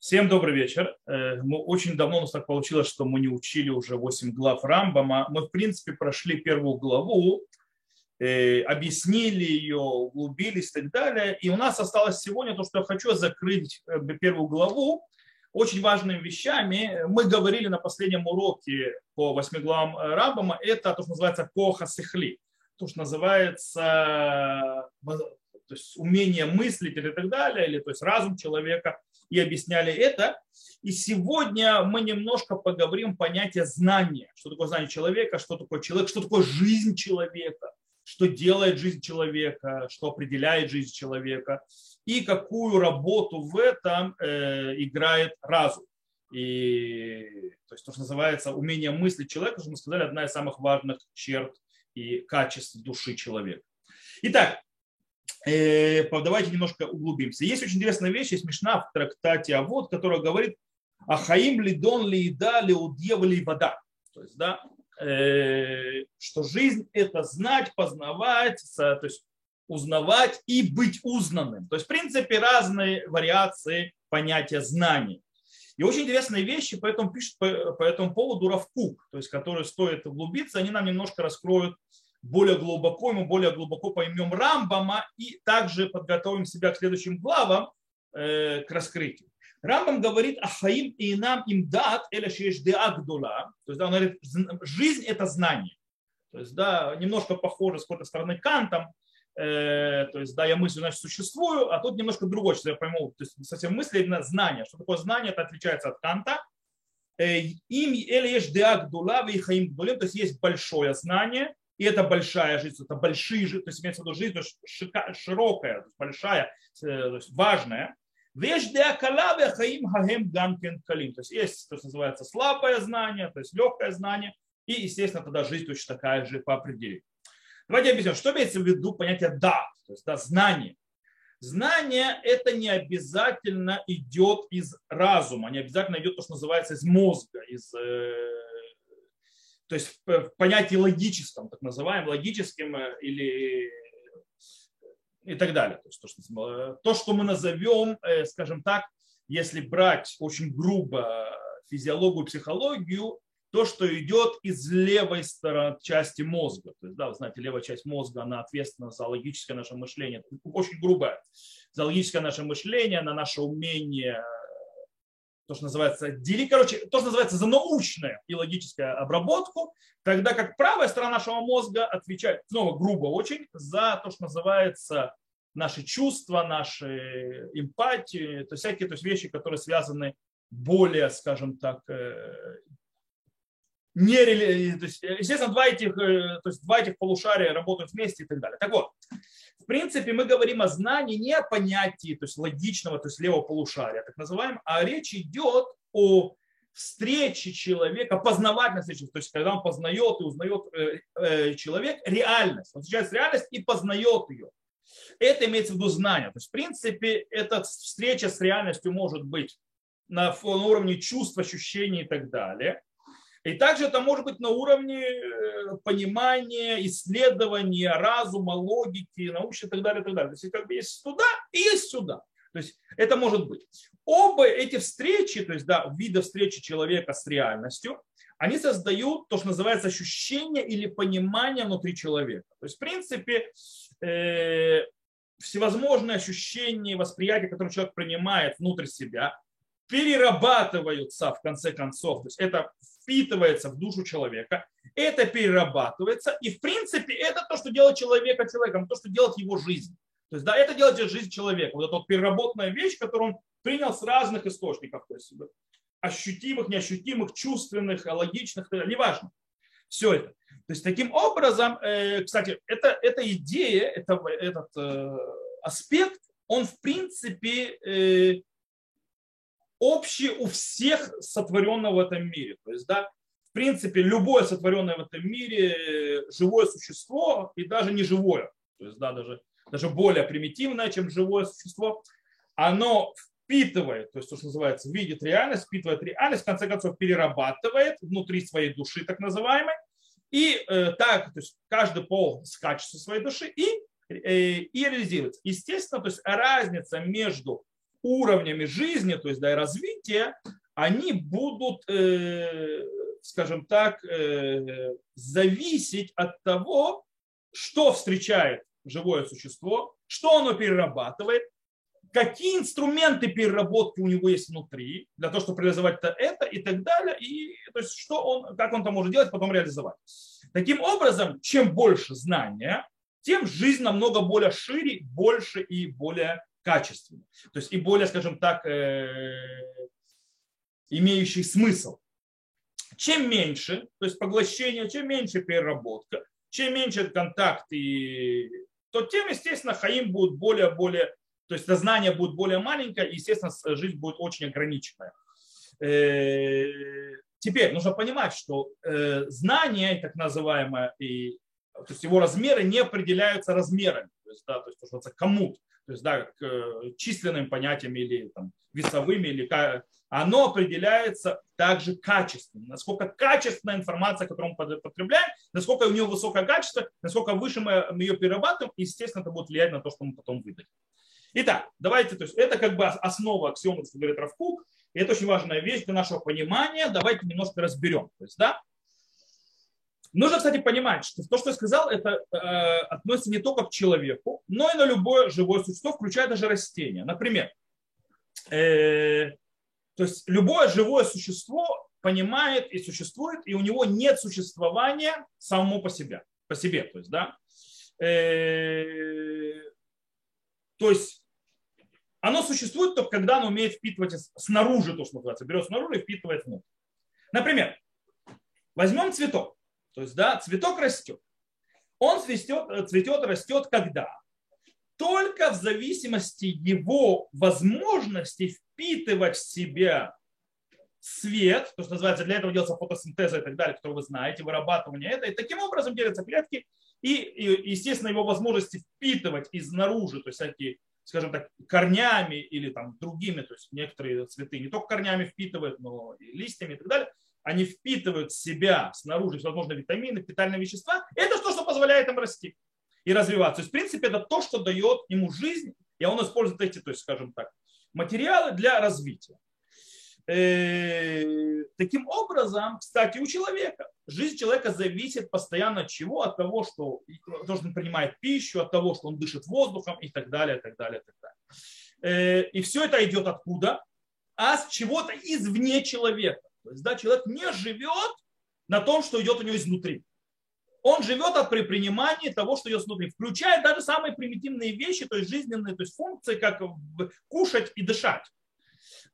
Всем добрый вечер. Э, мы очень давно у нас так получилось, что мы не учили уже 8 глав Рамбама. Мы, в принципе, прошли первую главу, э, объяснили ее, углубились и так далее. И у нас осталось сегодня то, что я хочу закрыть э, первую главу очень важными вещами. Мы говорили на последнем уроке по 8 главам Рамбама. Это то, что называется коха сихли. То, что называется то есть умение мыслить или так далее, или то есть разум человека, и объясняли это. И сегодня мы немножко поговорим понятие знания. Что такое знание человека, что такое человек, что такое жизнь человека, что делает жизнь человека, что определяет жизнь человека, и какую работу в этом э, играет разум. И то есть то, что называется умение мыслить человека, что мы сказали, одна из самых важных черт и качеств души человека. Итак, давайте немножко углубимся. Есть очень интересная вещь, есть смешна в трактате а вот, которая говорит Ахаим лидон лида лиудьева ли вода. То есть, да, э, что жизнь это знать, познавать, то есть узнавать и быть узнанным. То есть, в принципе, разные вариации понятия знаний. И очень интересные вещи, поэтому пишут по, по этому поводу Равкук, то есть, которые стоит углубиться, они нам немножко раскроют более глубоко, мы более глубоко поймем Рамбама и также подготовим себя к следующим главам, э, к раскрытию. Рамбам говорит Ахаим и нам им дат эля деагдула. То есть да, он говорит, жизнь это знание. То есть, да, немножко похоже с какой-то стороны Кантом, э, то есть, да, я мыслю, значит, существую, а тут немножко другое, что я пойму, то есть, совсем мысли именно знание. Что такое знание, это отличается от Канта. Э, им или еш деагдула, вы хаим то есть, есть большое знание, и это большая жизнь, это большие жизни, то есть имеется в виду жизнь шика, широкая, большая, э, то есть важная. Вещь для калаве хаим хагем ганкен калим. То есть есть то, что называется слабое знание, то есть легкое знание, и, естественно, тогда жизнь точно такая же по определению. Давайте объясним, что имеется в виду понятие да, то есть да, знание. Знание это не обязательно идет из разума, не обязательно идет то, что называется из мозга, из э, то есть в понятии логическом, так называемом, логическим э, или и так далее. То, есть то, что, э, то, что мы назовем, э, скажем так, если брать очень грубо физиологию, психологию, то, что идет из левой стороны части мозга. То есть, да, вы знаете, левая часть мозга, она ответственна за логическое наше мышление. Очень грубое. За логическое наше мышление, на наше умение то, что называется, дели, короче, то, что называется за научную и логическую обработку, тогда как правая сторона нашего мозга отвечает, снова грубо очень, за то, что называется наши чувства, наши эмпатии, то всякие то есть вещи, которые связаны более, скажем так, э, не, то есть, естественно, два этих, э, то есть два этих полушария работают вместе и так далее. Так вот, принципе, мы говорим о знании не о понятии, то есть логичного, то есть левого полушария, так называем, а речь идет о встрече человека, познавательной встрече, то есть когда он познает и узнает э, э, человек реальность, он встречает реальность и познает ее. Это имеется в виду знание. То есть, в принципе, эта встреча с реальностью может быть на уровне чувств, ощущений и так далее. И также это может быть на уровне э, понимания, исследования, разума, логики, научки и так далее. И так далее. То есть как бы есть туда и есть сюда. То есть это может быть. Оба эти встречи, то есть да, вида встречи человека с реальностью, они создают то, что называется ощущение или понимание внутри человека. То есть, в принципе, э, всевозможные ощущения, восприятия, которые человек принимает внутрь себя, перерабатываются в конце концов. То есть это впитывается в душу человека, это перерабатывается, и в принципе это то, что делает человека человеком, то, что делает его жизнь. То есть, да, это делает жизнь человека. Вот эта вот переработанная вещь, которую он принял с разных источников, то есть ощутимых, неощутимых, чувственных, логичных, неважно. Все это. То есть таким образом, э, кстати, это, эта идея, это, этот э, аспект, он в принципе э, общий у всех сотворенного в этом мире. То есть, да, в принципе, любое сотворенное в этом мире живое существо и даже не живое, то есть, да, даже, даже более примитивное, чем живое существо, оно впитывает, то есть то, что называется, видит реальность, впитывает реальность, в конце концов перерабатывает внутри своей души, так называемой, и э, так, то есть каждый пол с качеством своей души и, э, и реализируется. Естественно, то есть разница между уровнями жизни, то есть да, и развития, они будут, э, скажем так, э, зависеть от того, что встречает живое существо, что оно перерабатывает, какие инструменты переработки у него есть внутри, для того, чтобы реализовать это и так далее, и то есть что он, как он это может делать, потом реализовать. Таким образом, чем больше знания, тем жизнь намного более шире, больше и более качественной. То есть и более, скажем так, э, имеющий смысл. Чем меньше, то есть поглощение, чем меньше переработка, чем меньше контакт, и, то тем, естественно, Хаим будет более-более то есть знание будет более маленькое, и, естественно, жизнь будет очень ограниченная. Э, теперь нужно понимать, что э, знание, так называемое, и, то есть его размеры не определяются размерами, то есть, да, то есть, то, комут, то есть да, к э, численным понятиям или там, весовыми, или оно определяется также качественно. Насколько качественная информация, которую мы потребляем, насколько у нее высокое качество, насколько выше мы ее перерабатываем, естественно, это будет влиять на то, что мы потом выдадим. Итак, давайте, то есть это как бы основа аксиомы, что говорит Равкук, и это очень важная вещь для нашего понимания. Давайте немножко разберем. То есть, да, Нужно, кстати, понимать, что то, что я сказал, это э, относится не только к человеку, но и на любое живое существо, включая даже растения. Например, э, то есть любое живое существо понимает и существует, и у него нет существования само по себе. По себе то есть, да? Э, то есть оно существует только когда оно умеет впитывать снаружи то, что называется. Берет снаружи и впитывает внутрь. Например, возьмем цветок. То есть, да, цветок растет. Он цветет, цветет растет когда? Только в зависимости его возможности впитывать в себя свет, то, что называется, для этого делается фотосинтез и так далее, который вы знаете, вырабатывание это, и таким образом делятся клетки, и, и естественно, его возможности впитывать изнаружи, то есть всякие, скажем так, корнями или там другими, то есть некоторые цветы не только корнями впитывают, но и листьями и так далее, они впитывают в себя снаружи всевозможные витамины, питательные вещества, это то, что позволяет им расти и развиваться. То есть, в принципе, это то, что дает ему жизнь, и он использует эти, то есть, скажем так, материалы для развития. Э, таким образом, кстати, у человека, жизнь человека зависит постоянно от чего? От того, что то, что он принимает пищу, от того, что он дышит воздухом и так далее, и так далее, и так далее. Э, и все это идет откуда? А с чего-то извне человека. То есть, да, человек не живет на том, что идет у него изнутри. Он живет от предпринимания того, что идет снутри, включая даже самые примитивные вещи, то есть жизненные то есть функции, как кушать и дышать.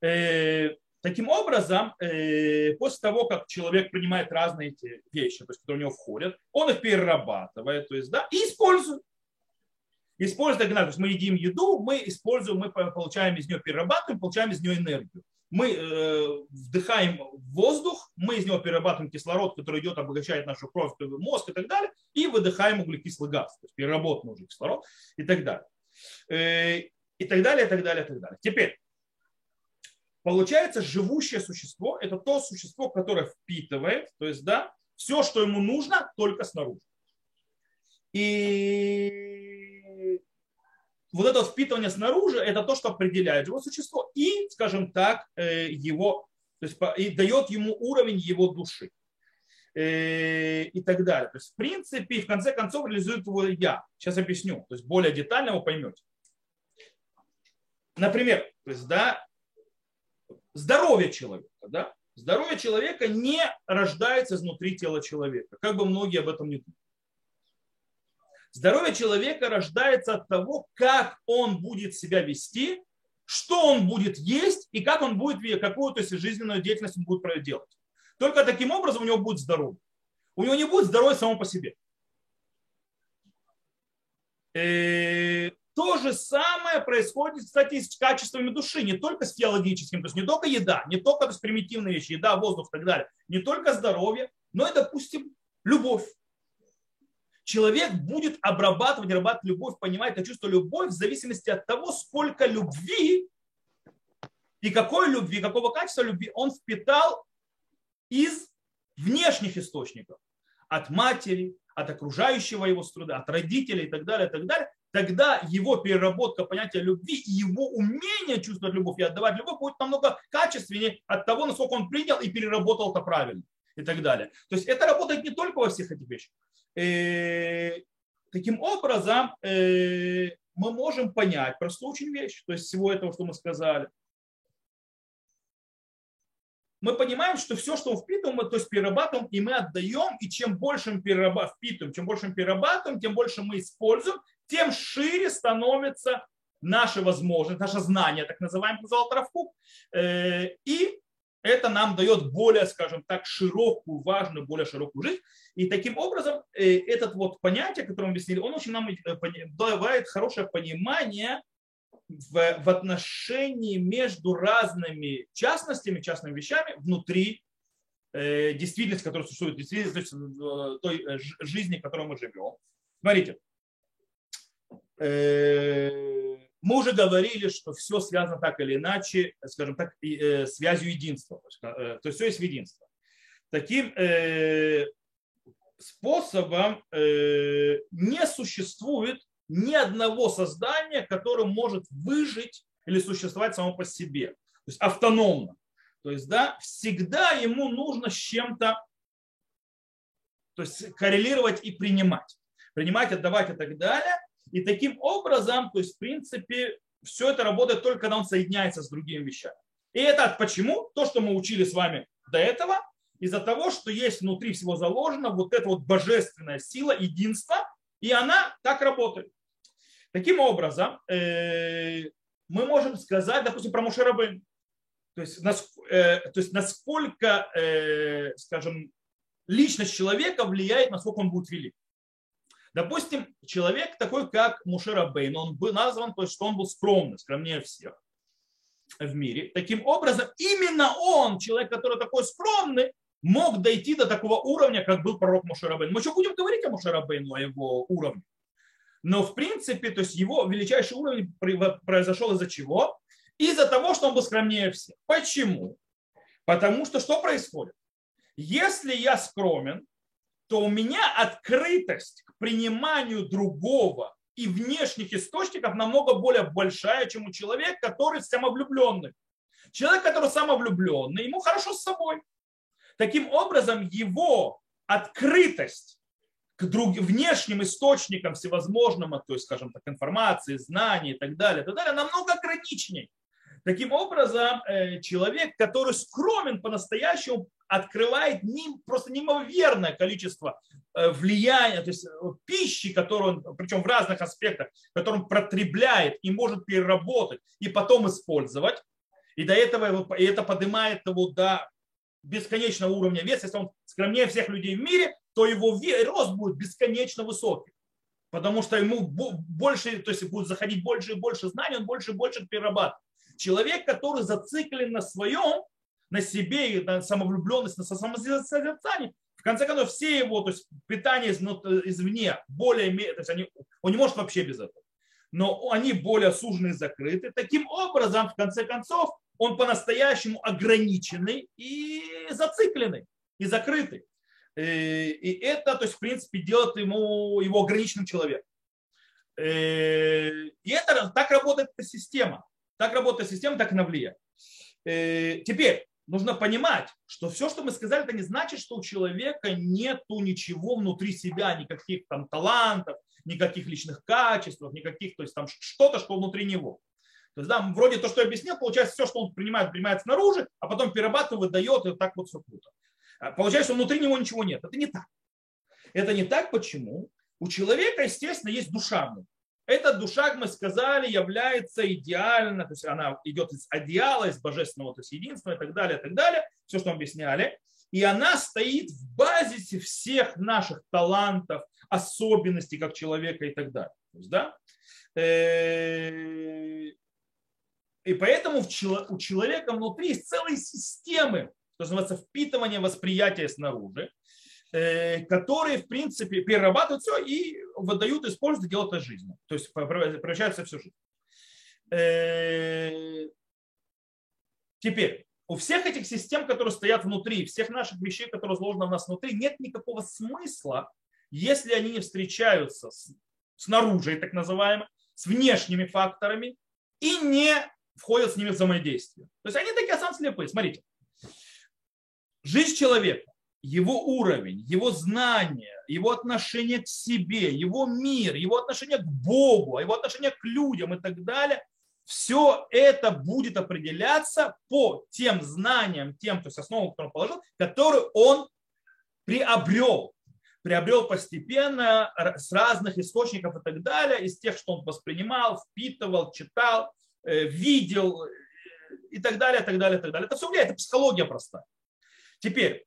Э, Таким образом, э, после того, как человек принимает разные эти вещи, то есть, которые у него входят, он их перерабатывает, то есть, да, и использует. Использует, то есть мы едим еду, мы используем, мы получаем из нее, перерабатываем, получаем из нее энергию. Мы э, вдыхаем воздух, мы из него перерабатываем кислород, который идет, обогащает нашу кровь, мозг и так далее, и выдыхаем углекислый газ, то есть переработанный уже кислород и так далее. Э, и так далее, и так далее, и так далее. Теперь, Получается, живущее существо – это то существо, которое впитывает, то есть, да, все, что ему нужно, только снаружи. И вот это впитывание снаружи – это то, что определяет его существо и, скажем так, э, его, то есть, и дает ему уровень его души э, и так далее. То есть, в принципе, в конце концов реализует его я. Сейчас объясню. То есть, более детально вы поймете. Например, то есть, да, здоровье человека. Да? Здоровье человека не рождается изнутри тела человека, как бы многие об этом не думают. Здоровье человека рождается от того, как он будет себя вести, что он будет есть и как он будет, какую то есть, жизненную деятельность он будет делать. Только таким образом у него будет здоровье. У него не будет здоровья само по себе. Э, то же самое происходит, кстати, с качествами души, не только с физиологическим, то есть не только еда, не только то есть, примитивные вещи, еда, воздух и так далее, не только здоровье, но и, допустим, любовь. Человек будет обрабатывать, обрабатывать любовь, понимать это чувство любовь в зависимости от того, сколько любви и какой любви, какого качества любви он впитал из внешних источников. От матери, от окружающего его струda, от родителей и так далее, и так далее тогда его переработка понятия любви и его умение чувствовать любовь и отдавать любовь будет намного качественнее от того, насколько он принял и переработал это правильно и так далее. То есть это работает не только во всех этих вещах. Э, таким образом, э, мы можем понять простую очень вещь, то есть всего этого, что мы сказали. Мы понимаем, что все, что мы впитываем, мы то есть перерабатываем, и мы отдаем, и чем больше мы впитываем, чем больше мы перерабатываем, тем больше мы используем, тем шире становится наши возможности, наше знание, так называемый называл. Э, и это нам дает более, скажем так, широкую, важную, более широкую жизнь. И таким образом э, этот вот понятие, которое мы объяснили, он очень нам э, давает хорошее понимание в, в отношении между разными частностями, частными вещами внутри э, действительности, которая существует, действительности э, той жизни, в которой мы живем. Смотрите, э, мы уже говорили, что все связано так или иначе, скажем так, э, связью единства. То есть все есть в единство. Таким способом не существует ни одного создания, которое может выжить или существовать само по себе. То есть автономно. То есть, да, всегда ему нужно с чем-то то есть коррелировать и принимать. Принимать, отдавать и так далее. И таким образом, то есть, в принципе, все это работает только когда он соединяется с другими вещами. И это почему? То, что мы учили с вами до этого, из-за того, что есть внутри всего заложено вот эта вот божественная сила, единство, и она так работает. Таким образом, э, мы можем сказать, допустим, про Мушерабын. То есть, э, то есть насколько, э, скажем, личность человека влияет, насколько он будет велик. Допустим, человек такой, как Мушера Бейн, он был назван, то есть, что он был скромный, скромнее всех в мире. Таким образом, именно он, человек, который такой скромный, мог дойти до такого уровня, как был пророк Мушерабейн. Мы еще будем говорить о Мушерабейну, о его уровне. Но в принципе, то есть его величайший уровень произошел из-за чего? Из-за того, что он был скромнее всех. Почему? Потому что что происходит? Если я скромен, то у меня открытость к приниманию другого и внешних источников намного более большая, чем у человека, который самовлюбленный. Человек, который самовлюбленный, ему хорошо с собой. Таким образом, его открытость к друг, внешним источникам всевозможным, то есть, скажем так, информации, знаний и так далее, и так далее, намного ограниченней. Таким образом, э, человек, который скромен по-настоящему, открывает просто неимоверное количество э, влияния, то есть э, пищи, которую он, причем в разных аспектах, которую он протребляет и может переработать и потом использовать. И до этого и это поднимает его до бесконечного уровня веса. Если он скромнее всех людей в мире, то его рост будет бесконечно высокий. Потому что ему больше, то есть будет заходить больше и больше знаний, он больше и больше перерабатывает. Человек, который зациклен на своем, на себе, на самовлюбленности, на самосозерцании, в конце концов, все его, то есть питание извне, более, то есть они, он не может вообще без этого. Но они более сужены и закрыты. Таким образом, в конце концов, он по-настоящему ограниченный и зацикленный, и закрытый. Э, и это, то есть, в принципе, делает ему, его ограниченным человеком. Э, и это так работает эта система. Так работает система, так она влияет. Э, теперь нужно понимать, что все, что мы сказали, это не значит, что у человека нету ничего внутри себя, никаких там талантов, никаких личных качеств, никаких, то есть там что-то, что внутри него. То есть, да, вроде то, что я объяснил, получается, все, что он принимает, принимает снаружи, а потом перерабатывает, дает, и так вот все круто. А получается, что внутри него ничего нет. Это не так. Это не так. Почему? У человека, естественно, есть душа. Эта душа, как мы сказали, является идеально, то есть она идет из идеала, из божественного, то есть единства и так далее, и так далее, все, что мы объясняли. И она стоит в базисе всех наших талантов, особенностей как человека и так далее. То есть, да? Э, и поэтому у человека внутри есть целые системы что называется впитывание восприятия снаружи, которые, в принципе, перерабатывают все и выдают, используют, делают это жизнью. То есть превращаются всю жизнь. Э, теперь, у всех этих систем, которые стоят внутри, всех наших вещей, которые сложены у нас внутри, нет никакого смысла, если они не встречаются с снаружи, так называемые, с внешними факторами и не входят с ними в взаимодействие. То есть они такие сам слепые. Смотрите. Жизнь человека, его уровень, его знания, его отношение к себе, его мир, его отношение к Богу, его отношение к людям и так далее, все это будет определяться по тем знаниям, тем, то есть основам, которые он положил, которые он приобрел. Приобрел постепенно с разных источников и так далее, из тех, что он воспринимал, впитывал, читал, э, видел э, и так далее, и так далее, и так далее. Это все влияет, это психология простая. Теперь,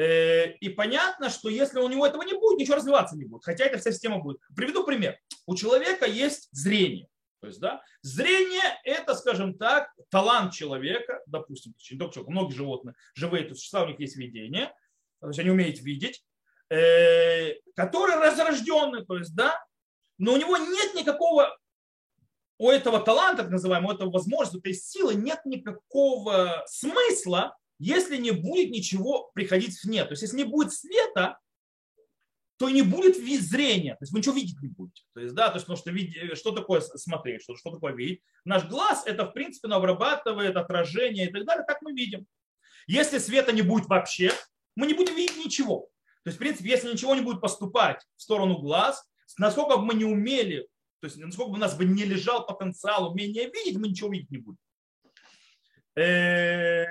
и понятно, что если у него этого не будет, ничего развиваться не будет, хотя эта вся система будет. Приведу пример. У человека есть зрение. То есть, да, зрение – это, скажем так, талант человека, допустим, не только человека, многие животные, живые существа, у них есть видение, то есть они умеют видеть, э, который разрожденный, то есть, да, но у него нет никакого, у этого таланта, так называемого, у этого возможности, у этой силы нет никакого смысла, если не будет ничего приходить вне. То есть, если не будет света, то не будет зрения, то есть вы ничего видеть не будете. То есть, да, то есть, потому что видеть, что такое смотреть, что, что такое видеть. Наш глаз это, в принципе, обрабатывает отражение и так далее, так мы видим. Если света не будет вообще, мы не будем видеть ничего. То есть, в принципе, если ничего не будет поступать в сторону глаз, насколько бы мы не умели, то есть, насколько бы у нас бы не лежал потенциал умения видеть, мы ничего видеть не будем. Э,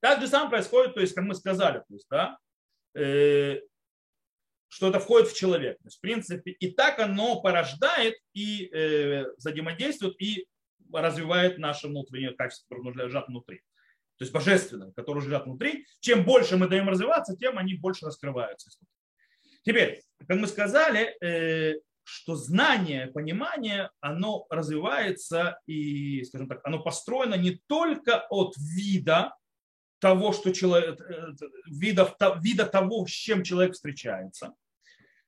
так же самое происходит, то есть, как мы сказали, то есть, да, э, что это входит в человека. То есть, в принципе, и так оно порождает и э, взаимодействует, и развивает наше внутреннее качество, которое лежат внутри. То есть божественное, которое лежат внутри. Чем больше мы даем развиваться, тем они больше раскрываются. Теперь, как мы сказали, э, что знание, понимание, оно развивается и, скажем так, оно построено не только от вида того, что человек, э, вида, вида того, с чем человек встречается,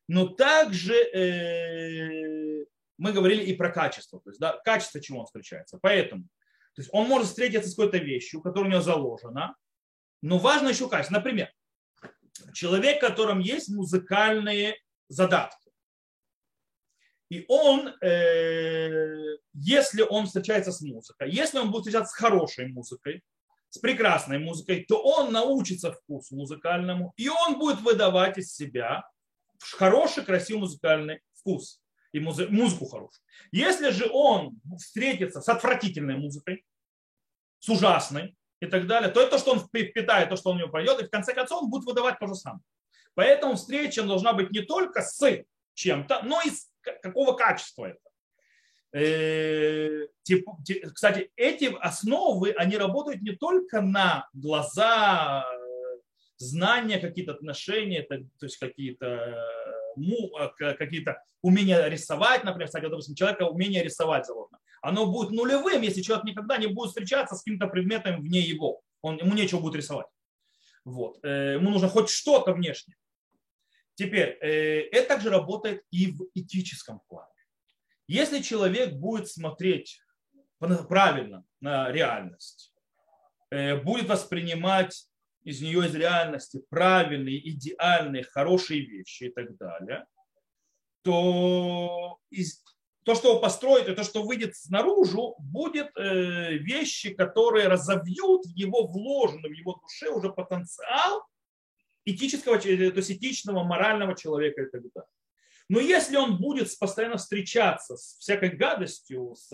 но также э, мы говорили и про качество, то есть да, качество, чего он встречается. Поэтому то есть он может встретиться с какой-то вещью, которая у него заложена, но важно еще качество. Например, человек, в котором есть музыкальные задатки. И он, э, если он встречается с музыкой, если он будет встречаться с хорошей музыкой, с прекрасной музыкой, то он научится вкусу музыкальному, и он будет выдавать из себя хороший, красивый музыкальный вкус и музыку хорошую. Если же он встретится с отвратительной музыкой, с ужасной и так далее, то это то, что он впитает, то, что он у него пройдет, и в конце концов он будет выдавать то же самое. Поэтому встреча должна быть не только с чем-то, но и с какого качества это. Э, кстати, эти основы, они работают не только на глаза, знания, какие-то отношения, то есть какие-то какие-то умения рисовать, например, кстати, допустим, человека умение рисовать заложено. Оно будет нулевым, если человек никогда не будет встречаться с каким-то предметом вне его. Он, ему нечего будет рисовать. Вот. Э, ему нужно хоть что-то внешнее. Теперь, э, это также работает и в этическом плане. Если человек будет смотреть правильно на реальность, э, будет воспринимать из нее, из реальности правильные, идеальные, хорошие вещи и так далее, то из, то, что он построит, и то, что выйдет снаружи, будет э, вещи, которые разовьют его вложенный, в его душе уже потенциал этического, то есть этичного, морального человека и так далее. Но если он будет постоянно встречаться с всякой гадостью, с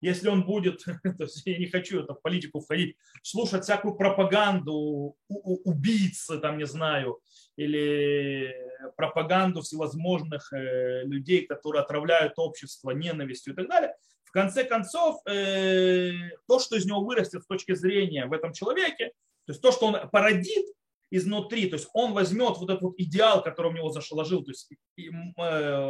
если он будет, то есть я не хочу это в политику входить, слушать всякую пропаганду убийц, там, не знаю, или пропаганду всевозможных э, людей, которые отравляют общество ненавистью и так далее, в конце концов, э, то, что из него вырастет с точки зрения в этом человеке, то есть то, что он породит изнутри, то есть он возьмет вот этот вот идеал, который у него заложил, то есть э,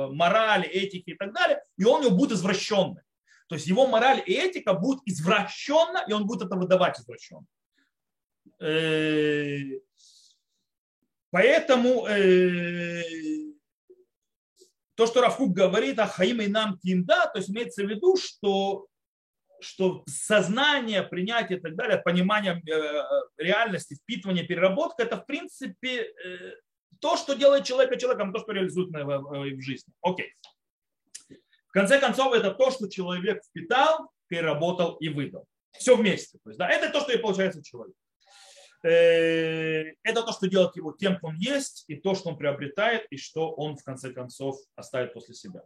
мораль, этики и так далее, и он у него будет извращенный. То есть его мораль и этика будут извращенно, и он будет это выдавать извращенно. Э, поэтому э, то, что Рафук говорит о Хаим и нам Кинда, то есть имеется в виду, что, что сознание, принятие и так далее, понимание э, реальности, впитывание, переработка, это в принципе то, что делает человека человеком, то, что реализует в жизни. Окей. В конце концов, это то, что человек впитал, переработал и выдал. Все вместе. То есть, да, это то, что и получается человек. Э, это то, что делает его тем, кто он есть, и то, что он приобретает, и что он в конце концов оставит после себя.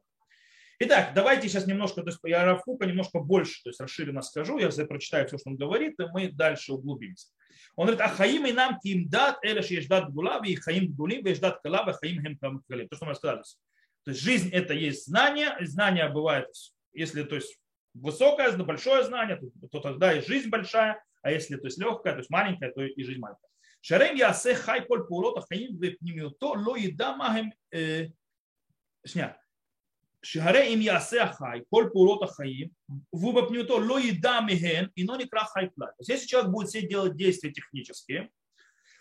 Итак, давайте сейчас немножко, то есть я Равкука немножко больше, то есть расширенно скажу, я прочитаю все, что он говорит, и мы дальше углубимся. Он говорит, а хаим и нам ким дат, элеш еждат гулави, и хаим гулим, еждат калава, хаим хем там калим. То, что мы рассказали. То есть жизнь это есть знание, знание бывает, если то есть высокое, большое знание, то, то тогда и жизнь большая, а если то есть легкая, то есть маленькая, то и жизнь маленькая. Шарем я се хай коль пулота хаим вепнимиуто ло едамахем... Э, שהרי אם יעשה החי כל פעולות החיים והוא בפניותו לא ידע מהן, אינו נקרא חי כלל. То есть если человек будет все делать действия технические,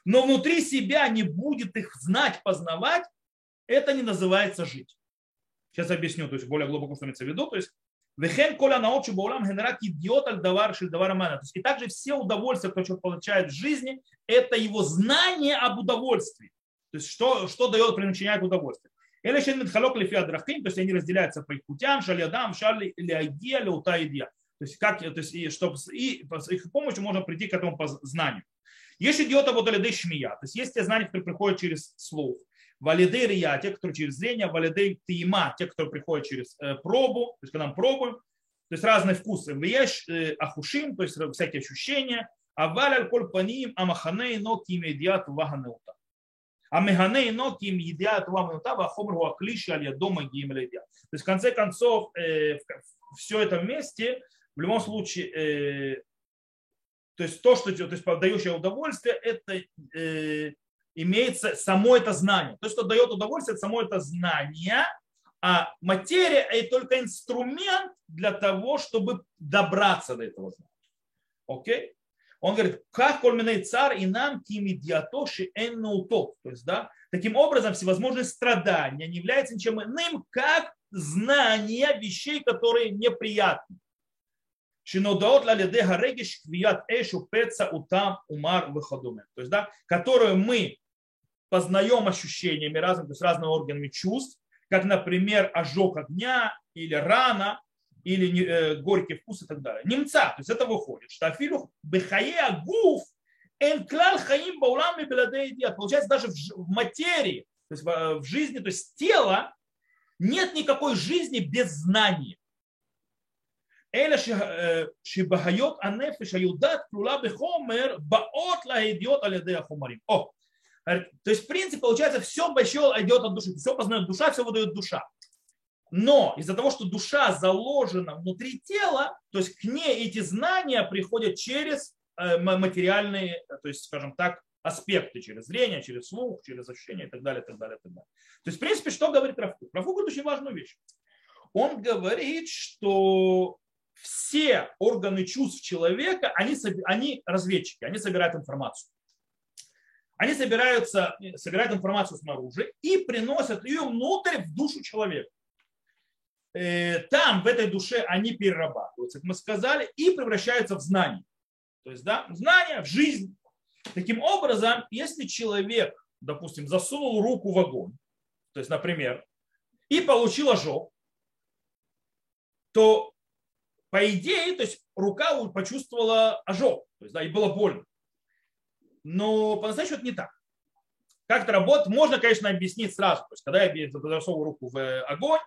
но внутри себя не будет их знать, познавать, это не называется жить. Сейчас объясню, то есть более глубоко, что имеется в виду. То есть Вехен коля наот шибаулам генерак идиот аль давар шиль давар То есть и также все удовольствия, которые человек получает в жизни, это его знание об удовольствии. То есть что, что дает, причиняет удовольствие. Или еще халок лифи адрахим, то есть они разделяются по их путям, шалядам, шали или айдия, леута идия. То есть, как, то есть и, чтобы, и с их помощью можно прийти к этому знанию. Есть идиот вот алидей шмия, то есть есть те знания, которые приходят через слух. Валидей рия, те, которые через зрение, валидей тима, те, которые приходят через э, пробу, то есть когда мы пробуем, то есть разные вкусы. Веш э, ахушим, то есть всякие ощущения. А валяль коль паним амаханей но кимедиат ваганеута. А меганей но ким едят ваганеута вахомр хуаклиши аль ядома гимледия. То есть в конце концов э, все это вместе в любом случае то есть то, что то есть, дающее удовольствие, это имеется само это знание. То, что дает удовольствие, это само это знание, а материя – это только инструмент для того, чтобы добраться до этого знания. Окей? Он говорит, как кольминей царь и нам кимидиатоши эннуто. То есть, да, таким образом, всевозможные страдания не являются ничем иным, как знание вещей, которые неприятны. Шинодаот лалиде гарегиш квият эшу пеца утам умар выходуме. То есть, да, которую мы познаем ощущениями разными, то есть разными органами чувств, как, например, ожог огня или рана, или э, горький вкус и так далее. Немца, то есть это выходит, что афилю бехае гуф энклал хаим баулам и. Получается, даже в, в материи, то есть в, в жизни, то есть тело, нет никакой жизни без знания. Эля э, шибахайот анефиш аюдат крула бехомер баот лаидиот алядея хумарим. О, э, то есть, в принципе, получается, все большое идет от души. Все познает душа, все выдает душа. Но из-за того, что душа заложена внутри тела, то есть к ней эти знания приходят через э, материальные, то есть, скажем так, аспекты, через зрение, через слух, через ощущения и так далее, и так далее, и так далее. То есть, в принципе, что говорит Рафу? Рафу говорит очень важную вещь. Он говорит, что все органы чувств человека, они, они разведчики, они собирают информацию. Они собираются, собирают информацию снаружи и приносят ее внутрь в душу человека. Э, там, в этой душе, они перерабатываются, как мы сказали, и превращаются в знание. То есть, да, знание в жизнь. Таким образом, если человек, допустим, засунул руку в огонь, то есть, например, и получил ожог, то по идее, то есть рука почувствовала ожог, то есть, да, и было больно но по-настоящему это не так. Как это работает, можно, конечно, объяснить сразу. То есть, когда я засовываю руку в э, огонь,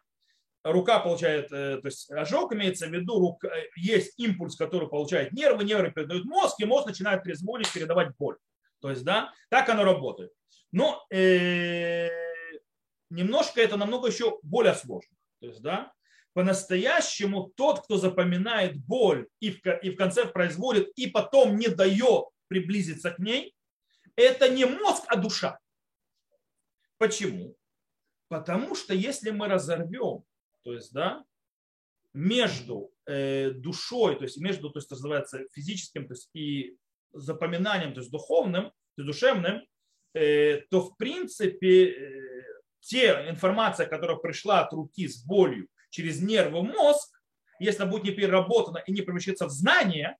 рука получает, э, то есть ожог имеется в виду, рука, э, есть импульс, который получает нервы, нервы передают мозг, и мозг начинает трезвонить, передавать боль. То есть, да, так оно работает. Но э, немножко это намного еще более сложно. То есть, да, по-настоящему тот, кто запоминает боль и в, и в конце производит, и потом не дает приблизиться к ней, это не мозг, а душа. Почему? Потому что если мы разорвем, то есть, да, между э, душой, то есть между, то есть, называется физическим, то есть и запоминанием, то есть духовным, то есть душевным, э, то в принципе э, те информация, которая пришла от руки с болью через нервы мозг, если она будет не переработана и не превращается в знание,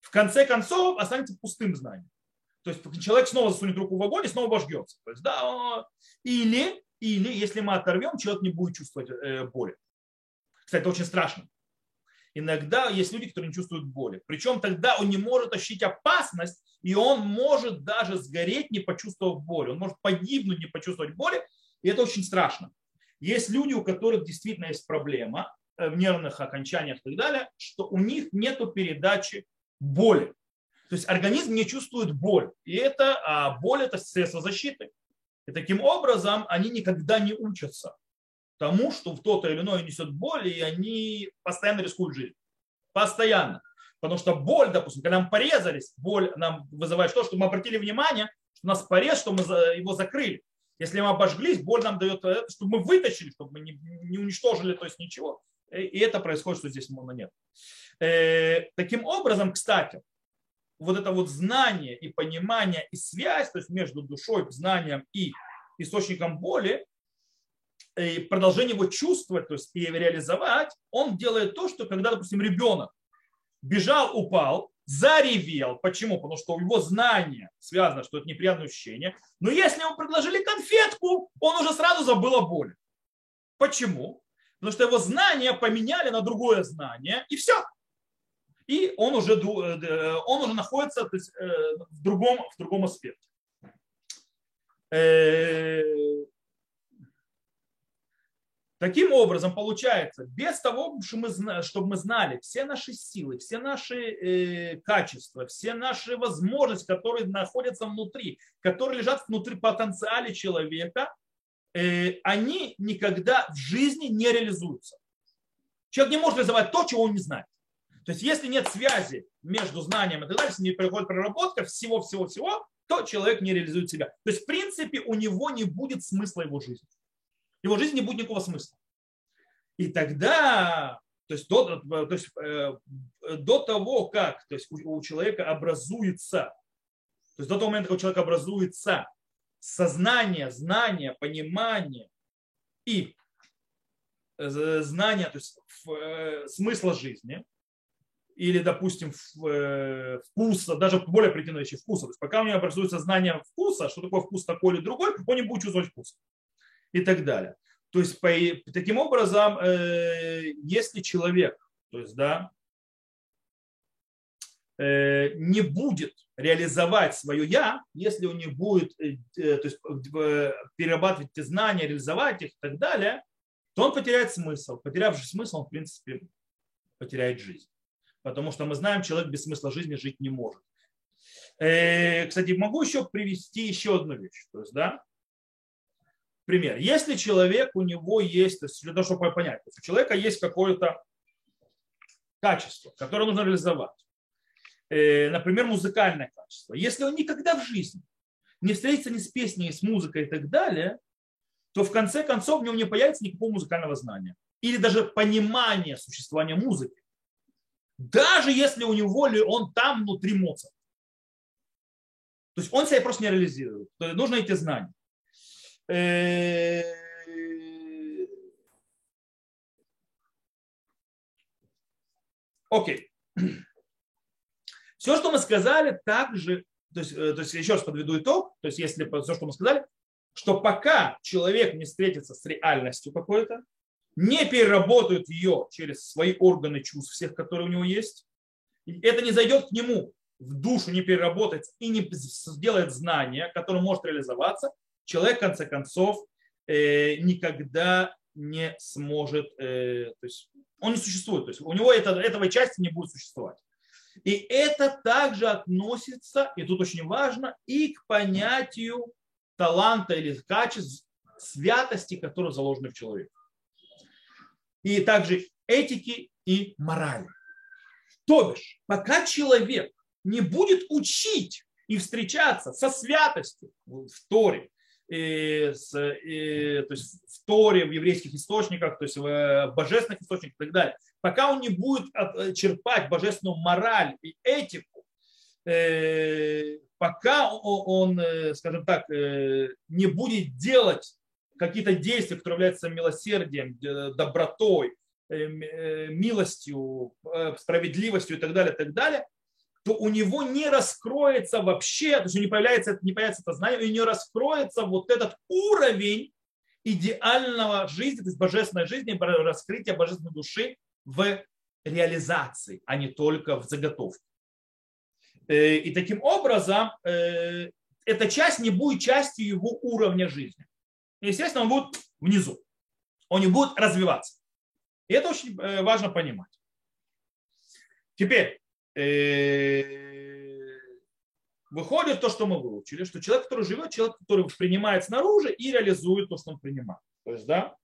в конце концов останется пустым знанием. То есть человек снова засунет руку в огонь и снова обожгется. То есть, да, или, или если мы оторвем, человек не будет чувствовать э, боли. Кстати, это очень страшно. Иногда есть люди, которые не чувствуют боли. Причем тогда он не может ощутить опасность, и он может даже сгореть, не почувствовав боли. Он может погибнуть, не почувствовать боли, и это очень страшно. Есть люди, у которых действительно есть проблема э, в нервных окончаниях и так далее, что у них нет передачи боли. То есть организм не чувствует боль. И это, а боль это средство защиты. И таким образом они никогда не учатся тому, что в то-то или иное несет боль, и они постоянно рискуют жизнь. Постоянно. Потому что боль, допустим, когда мы порезались, боль нам вызывает то, что мы обратили внимание, что нас порез, что мы его закрыли. Если мы обожглись, боль нам дает, чтобы мы вытащили, чтобы мы не, не уничтожили, то есть ничего. И это происходит, что здесь мона нет. Э, таким образом, кстати, вот это вот знание и понимание и связь, то есть между душой, знанием и источником боли, и продолжение его чувствовать, то есть и реализовать, он делает то, что когда, допустим, ребенок бежал, упал, заревел. Почему? Потому что у его знание связано, что это неприятное ощущение. Но если ему предложили конфетку, он уже сразу забыл о боли. Почему? Потому что его знания поменяли на другое знание, и все. И он уже, э, он уже находится то есть, э, в, другом, в другом аспекте. Э, Таким образом, получается, без того, чтобы мы знали все наши силы, все наши э, качества, все наши возможности, которые находятся внутри, которые лежат внутри потенциале человека, э, они никогда в жизни не реализуются. Человек не может реализовать то, чего он не знает. То есть, если нет связи между знанием и так далее, если не происходит проработка всего-всего-всего, то человек не реализует себя. То есть, в принципе, у него не будет смысла его жизни его жизни не будет никакого смысла. И тогда, то есть до, то есть, э, до того, как то есть у, у человека образуется, то есть до того момента, как у человека образуется сознание, знание, понимание и э, знание, то есть э, смысла жизни, или, допустим, вкуса, даже более претендующий вкуса. То есть пока у него образуется знание вкуса, что такое вкус такой или другой, он не будет чувствовать вкус и так далее. То есть по, таким образом, э, если человек, то есть, да, э, не будет реализовать свое я, если он не будет э, то есть, перерабатывать эти знания, реализовать их и так далее, то он потеряет смысл. Потерявший смысл, он, в принципе, потеряет жизнь. Потому что мы знаем, человек без смысла жизни жить не может. Кстати, могу еще привести еще одну вещь. То есть, да, пример. Если человек, у него есть, то есть для того, чтобы понять, то есть у человека есть какое-то качество, которое нужно реализовать. Э, например, музыкальное качество. Если он никогда в жизни не встретится ни с песней, ни с музыкой и так далее, то в конце концов у него не появится никакого музыкального знания. Или даже понимания существования музыки. Даже если у него ли он там внутри Моцарт. То есть он себя просто не реализирует. То есть нужно эти знания. Окей. Все, что мы сказали, также, то есть, э, то есть еще раз подведу итог, то есть если все, что мы сказали, что пока человек не встретится с реальностью какой-то, не переработают ее через свои органы чувств, всех, которые у него есть, это не зайдет к нему в душу, не переработать и не сделает знание, которое может реализоваться, человек, в конце концов, э, никогда не сможет, э, то есть он не существует, то есть у него это, этого части не будет существовать. И это также относится, и тут очень важно, и к понятию таланта или качеств святости, которые заложены в человеке. И также этики и морали. То бишь, пока человек не будет учить и встречаться со святостью в Торе, и с, и, то есть в Торе, в еврейских источниках, то есть в божественных источниках и так далее. Пока он не будет черпать божественную мораль и этику, э, пока он, э, скажем так, э, не будет делать какие-то действия, которые являются милосердием, добротой, милостью, справедливостью и так далее, и так далее, то у него не раскроется вообще, то есть не появляется, не появится это знание, и не раскроется вот этот уровень идеального жизни, то есть божественной жизни, раскрытия божественной души в реализации, а не только в заготовке. Э, и таким образом э, эта часть не будет частью его уровня жизни. Естественно, он будет внизу. Он не будет развиваться. И это очень э, важно понимать. Теперь, выходит то, что мы выучили, что человек, который живет, человек, который принимает снаружи и реализует то, что он принимает. То есть, да,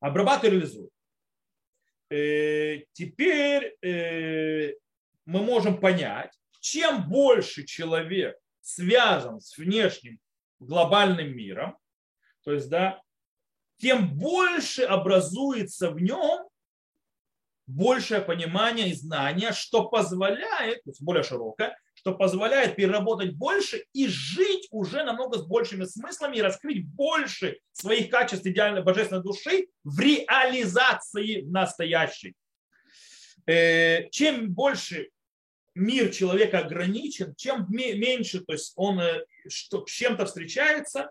обрабатывает и реализует. Теперь мы можем понять, чем больше человек связан с внешним глобальным миром, то есть, да, тем больше образуется в нем большее понимание и знание, что позволяет, то есть более широкое, что позволяет переработать больше и жить уже намного с большими смыслами и раскрыть больше своих качеств идеальной божественной души в реализации настоящей. Э, чем больше мир человека ограничен, чем меньше то есть он э, с чем-то встречается,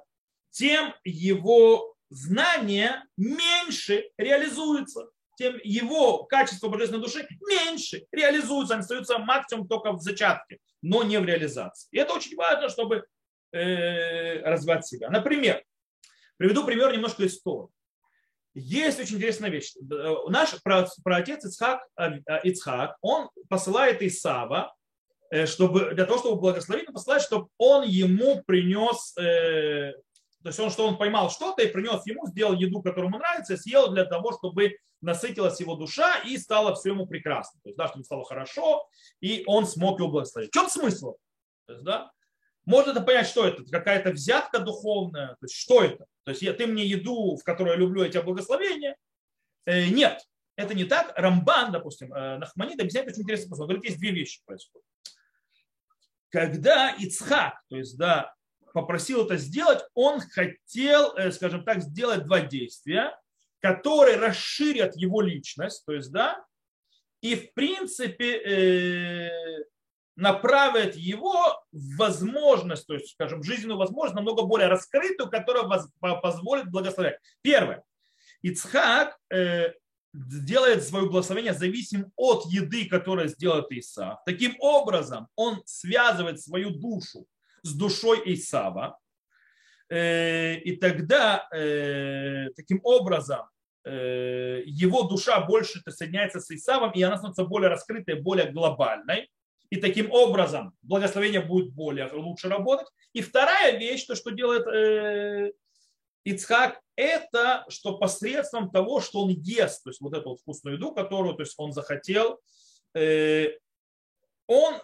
тем его знания меньше реализуются, тем его качество божественной души меньше реализуется, они остаются максимум только в зачатке, но не в реализации. И это очень важно, чтобы э, развивать себя. Например, приведу пример немножко истории. Есть очень интересная вещь. Наш праотец Ицхак, э, Ицхак, он посылает Исава, э, чтобы, для того, чтобы благословить, он посылает, чтобы он ему принес, э, то есть он, что он поймал что-то и принес ему, сделал еду, которую ему нравится, съел для того, чтобы насытилась его душа и стало все ему прекрасно. То есть, да, чтобы стало хорошо, и он смог его благословить. В чем смысл? То есть, да, можно это понять, что это, какая-то взятка духовная, то есть что это? То есть я, ты мне еду, в которую я люблю, я тебя благословение. Э, нет, это не так. Рамбан, допустим, э, Нахманит объясняет очень интересно. Он говорит, есть две вещи происходят. Когда Ицхак, то есть, да, попросил это сделать, он хотел, э, скажем так, сделать два действия, которые расширят его личность, то есть, да, и в принципе э, направит его в возможность, то есть, скажем, жизненную возможность, намного более раскрытую, которая позволит благословлять. Первое. Ицхак э, делает свое благословение зависимым от еды, которую сделает Исав. Таким образом, он связывает свою душу с душой Исава. Э, и тогда э, таким образом его душа больше соединяется с Исавом, и она становится более раскрытой, более глобальной и таким образом благословение будет более лучше работать. И вторая вещь, то, что делает э, Ицхак, это что посредством того, что он ест, то есть вот эту вот вкусную еду, которую то есть он захотел, э, он,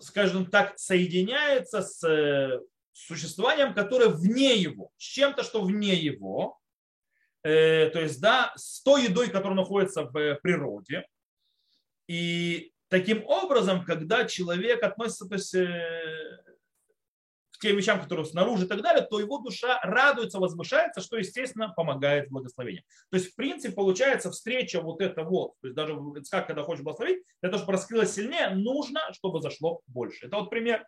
скажем так, соединяется с э, существованием, которое вне его, с чем-то, что вне его, э, то есть, да, с той едой, которая находится в природе. И Таким образом, когда человек относится то есть, э, тем вещам, которые снаружи и так далее, то его душа радуется, возвышается, что, естественно, помогает благословению. То есть, в принципе, получается встреча вот это вот, то есть даже как когда хочешь благословить, для того, чтобы раскрылось сильнее, нужно, чтобы зашло больше. Это вот пример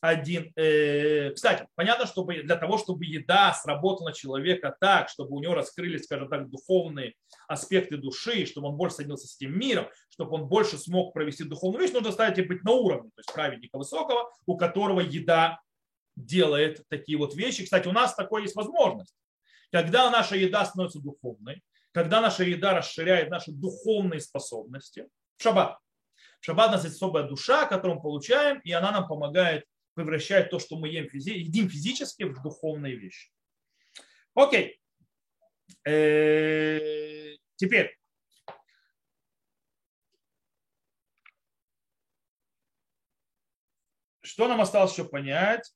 один. Э, кстати, понятно, чтобы для того, чтобы еда сработала человека так, чтобы у него раскрылись, скажем так, духовные аспекты души, чтобы он больше соединился с этим миром, чтобы он больше смог провести духовную вещь, нужно ставить и быть на уровне, то есть праведника высокого, у которого еда делает такие вот вещи. Кстати, у нас такое есть возможность. Когда наша еда становится духовной, когда наша еда расширяет наши духовные способности, в шаббат. В шаббат у нас есть особая душа, которую мы получаем, и она нам помогает превращать то, что мы ем физи- едим физически, в духовные вещи. Окей. Э, теперь. Что нам осталось еще понять?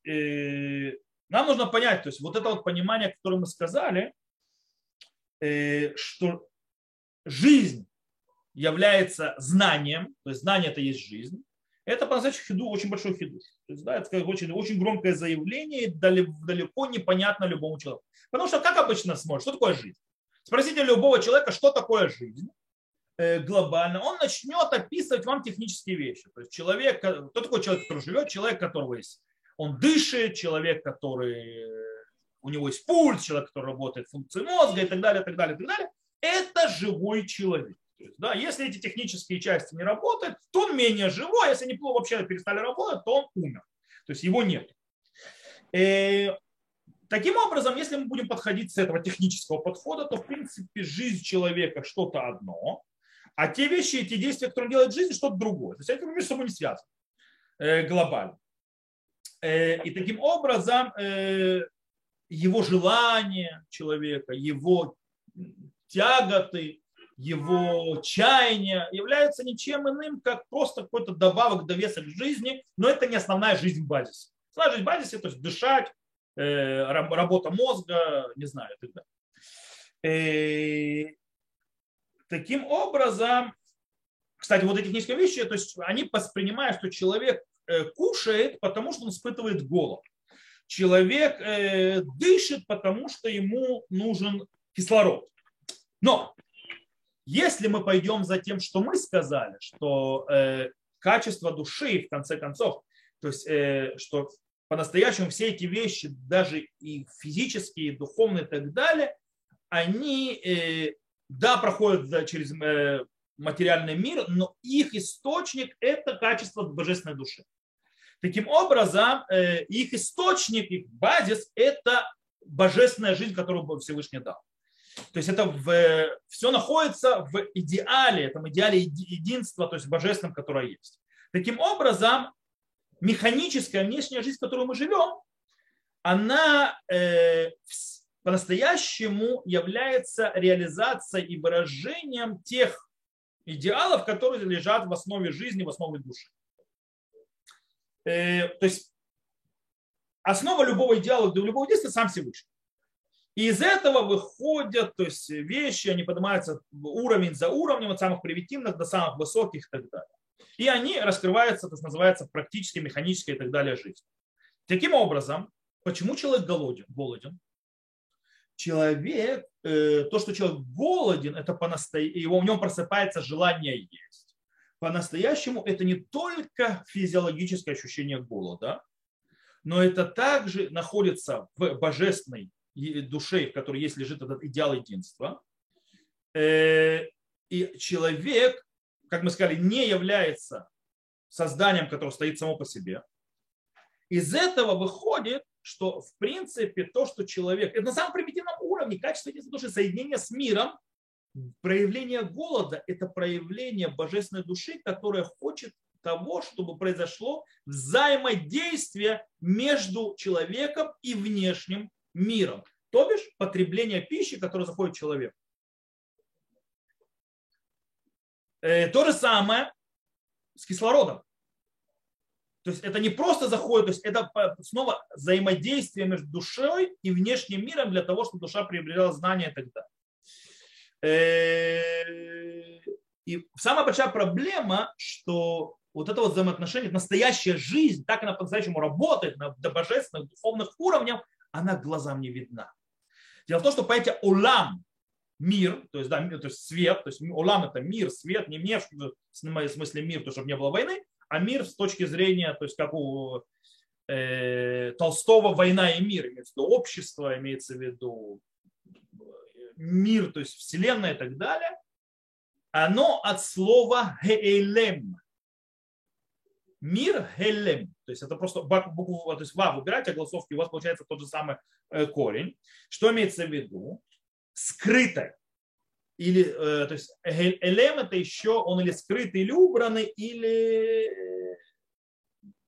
Нам нужно понять, то есть вот это вот понимание, которое мы сказали, э, что жизнь является знанием, то есть знание это есть жизнь, это по-настоящему хиду, очень большой хидуш. То есть, да, это очень, очень громкое заявление, далеко непонятно любому человеку. Потому что как обычно смотрят, что такое жизнь? Спросите любого человека, что такое жизнь, глобально, он начнет описывать вам технические вещи. То есть человек, кто такой человек, который живет, человек, которого есть, он дышит, человек, который у него есть пульс, человек, который работает функции мозга и так далее, и так далее, и так далее. Это живой человек. То есть, да, если эти технические части не работают, то он менее живой. Если они вообще перестали работать, то он умер. То есть его нет. И э, таким образом, если мы будем подходить с этого технического подхода, то в принципе жизнь человека что-то одно, а те вещи, эти действия, которые он делает в жизни, что-то другое. То есть это между собой не связано э, глобально. Э, и таким образом его желание человека, его тяготы, его чаяния являются ничем иным, как просто какой-то добавок довесок к жизни, но это не основная жизнь в базисе. Основная жизнь в базисе, то есть дышать, э, работа мозга, не знаю, и так далее. Э, таким образом, кстати, вот эти технические вещи, то есть они воспринимают, что человек э, кушает, потому что он испытывает голод. Человек дышит, потому что ему нужен кислород. Но если мы пойдем за тем, что мы сказали, что э, качество души, в конце концов, то есть, э, что по-настоящему все эти вещи, даже и физические, и духовные и так далее, они, э, да, проходят через э, материальный мир, но их источник – это качество божественной души. Таким образом, э, их источник, их базис – это божественная жизнь, которую Всевышний дал. То есть это в, все находится в идеале, этом идеале единства, то есть божественном, которое есть. Таким образом, механическая внешняя жизнь, в которой мы живем, она э, по-настоящему является реализацией и выражением тех идеалов, которые лежат в основе жизни, в основе души. Э, то есть основа любого идеала, любого действия сам Всевышний. И из этого выходят то есть, вещи, они поднимаются уровень за уровнем, от самых примитивных до самых высоких и так далее. И они раскрываются, то, что называется, практически, механически и так далее жизнь. Таким образом, почему человек голоден? голоден? Человек, э, то, что человек голоден, это по его, в нем просыпается желание есть. По-настоящему это не только физиологическое ощущение голода, но это также находится в божественной душе, в которой есть лежит этот идеал единства. Э, и человек, как мы сказали, не является созданием, которое стоит само по себе. Из этого выходит, что в принципе то, что человек, это на самом примитивном уровне, качество единства души, соединение с миром, проявление голода – это проявление божественной души, которая хочет того, чтобы произошло взаимодействие между человеком и внешним миром. То бишь потребление пищи, которая заходит в человека. Э, то же самое с кислородом. То есть это не просто заходит, то есть это снова взаимодействие между душой и внешним миром для того, чтобы душа приобрела знания и так далее. Э, и самая большая проблема, что вот это вот взаимоотношение, настоящая жизнь, так она по-настоящему работает на божественных духовных уровнях, она глазам не видна. Дело в том, что понятие улам, мир, то есть, да, то есть свет, то есть улам это мир, свет, не мир, в смысле мир, то, чтобы не было войны, а мир с точки зрения, то есть как у э, Толстого война и мир, имеется в виду общество, имеется в виду мир, то есть вселенная и так далее, оно от слова геэлем, Мир Хелем. То есть это просто букву, то есть ва выбирать, а голосовки у вас получается тот же самый э, корень. Что имеется в виду? Скрытое. Или, э, то есть элем это еще он или скрытый, или убранный, или э,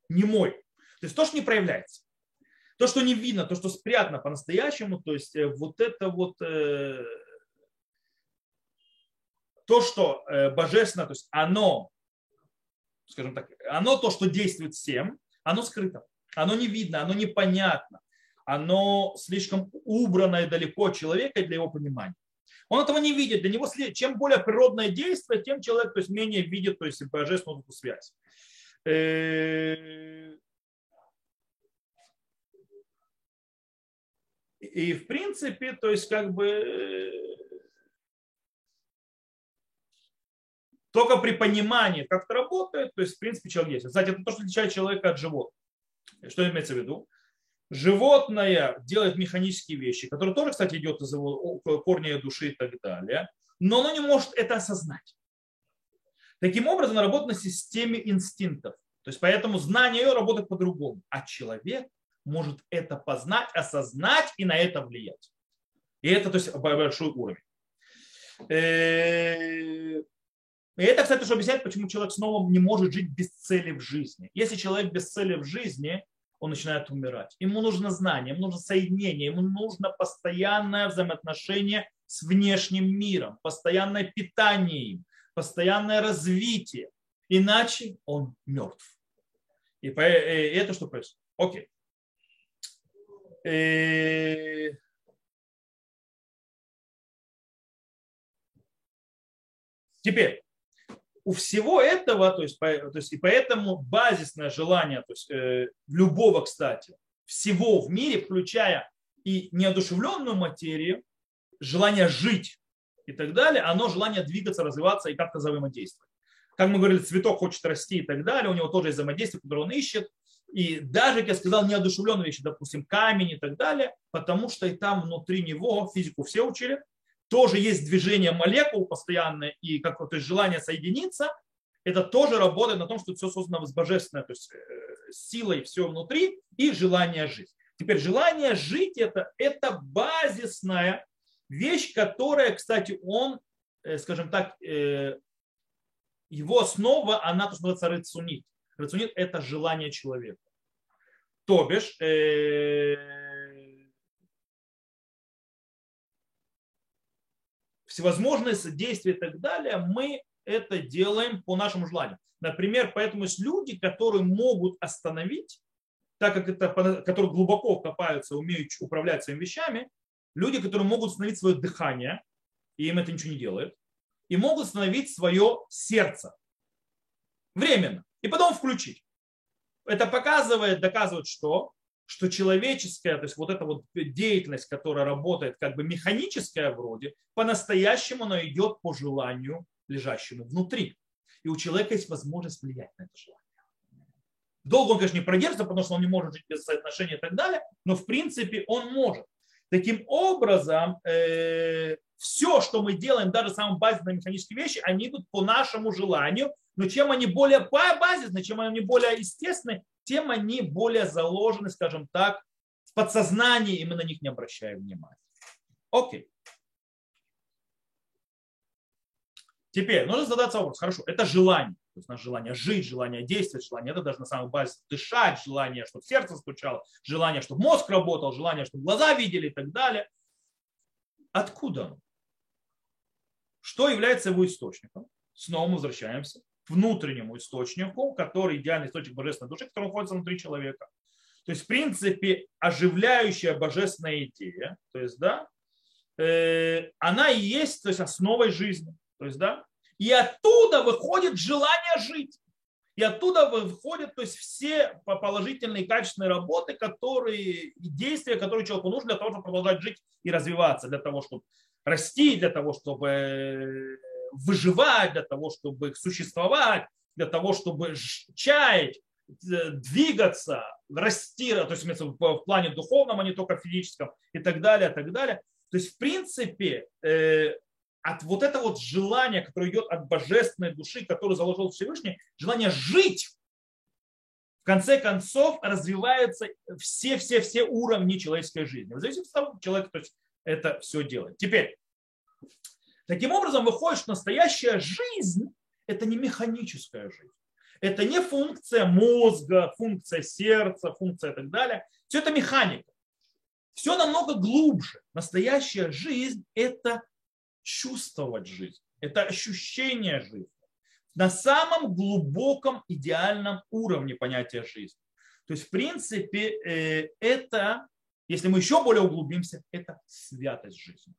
немой. То есть то, что не проявляется. То, что не видно, то, что спрятано по-настоящему, то есть вот это вот то, что божественно, то есть оно скажем так, оно то, что действует всем, оно скрыто, оно не видно, оно непонятно, оно слишком убрано и далеко от человека для его понимания. Он этого не видит. Для него чем более природное действие, тем человек то есть, менее видит то есть, божественную связь. Э, и в принципе, то есть как бы Только при понимании, как это работает, то есть, в принципе, человек есть. Кстати, это то, что отличает человека от животных. Что имеется в виду? Животное делает механические вещи, которые тоже, кстати, идет из его корня души и так далее, но оно не может это осознать. Таким образом, работает на системе инстинктов. То есть поэтому знание ее работает по-другому. А человек может это познать, осознать и на это влиять. И это то есть, большой уровень. И это, кстати, что объясняет, почему человек снова не может жить без цели в жизни. Если человек без цели в жизни, он начинает умирать. Ему нужно знание, ему нужно соединение, ему нужно постоянное взаимоотношение с внешним миром, постоянное питание им, постоянное развитие. Иначе он мертв. И э, это что происходит? Окей. Э, теперь, у всего этого, то есть, то есть и поэтому базисное желание то есть, э, любого, кстати, всего в мире, включая и неодушевленную материю, желание жить и так далее, оно желание двигаться, развиваться и как-то взаимодействовать. Как мы говорили, цветок хочет расти и так далее, у него тоже есть взаимодействие, которое он ищет. И даже, как я сказал, неодушевленные вещи, допустим, камень и так далее, потому что и там внутри него, физику все учили, тоже есть движение молекул постоянное и как то есть желание соединиться, это тоже работает на том, что все создано с божественной то есть, э, силой, все внутри и желание жить. Теперь желание жить это, это базисная вещь, которая, кстати, он, э, скажем так, э, его основа, она то, что называется рыцунит. Рыцунит – это желание человека. То бишь, всевозможные действия и так далее, мы это делаем по нашему желанию. Например, поэтому есть люди, которые могут остановить, так как это, которые глубоко копаются, умеют управлять своими вещами, люди, которые могут остановить свое дыхание, и им это ничего не делает, и могут остановить свое сердце временно, и потом включить. Это показывает, доказывает, что что человеческая, то есть вот эта вот деятельность, которая работает как бы механическая вроде, по-настоящему она идет по желанию, лежащему внутри. И у человека есть возможность влиять на это желание. Долго он, конечно, не продержится, потому что он не может жить без соотношения и так далее, но в принципе он может. Таким образом, э, все, что мы делаем, даже самые базисные механические вещи, они идут по нашему желанию, но чем они более базисные, чем они более естественны, тем они более заложены, скажем так, в подсознании, и мы на них не обращаем внимания. Окей. Теперь нужно задаться вопрос. Хорошо, это желание. То есть наше желание жить, желание действовать, желание это даже на самой базе дышать, желание, чтобы сердце стучало, желание, чтобы мозг работал, желание, чтобы глаза видели и так далее. Откуда оно? Что является его источником? Снова мы возвращаемся внутреннему источнику, который идеальный источник божественной души, который находится внутри человека. То есть, в принципе, оживляющая божественная идея, то есть, да, э, она и есть то есть, основой жизни. То есть, да, и оттуда выходит желание жить. И оттуда выходят то есть, все положительные качественные работы, которые, действия, которые человеку нужны для того, чтобы продолжать жить и развиваться, для того, чтобы расти, для того, чтобы выживать, для того, чтобы существовать, для того, чтобы чаять, э, двигаться, расти, то есть в плане духовном, а не только физическом и так далее, и так далее. То есть, в принципе, э, от вот этого вот желания, которое идет от божественной души, которую заложил Всевышний, желание жить, в конце концов развиваются все-все-все уровни человеческой жизни. В зависимости от того, человек то есть, это все делает. Теперь, Таким образом, выходит, что настоящая жизнь – это не механическая жизнь. Это не функция мозга, функция сердца, функция и так далее. Все это механика. Все намного глубже. Настоящая жизнь – это чувствовать жизнь. Это ощущение жизни. На самом глубоком идеальном уровне понятия жизни. То есть, в принципе, э, это, если мы еще более углубимся, это святость жизни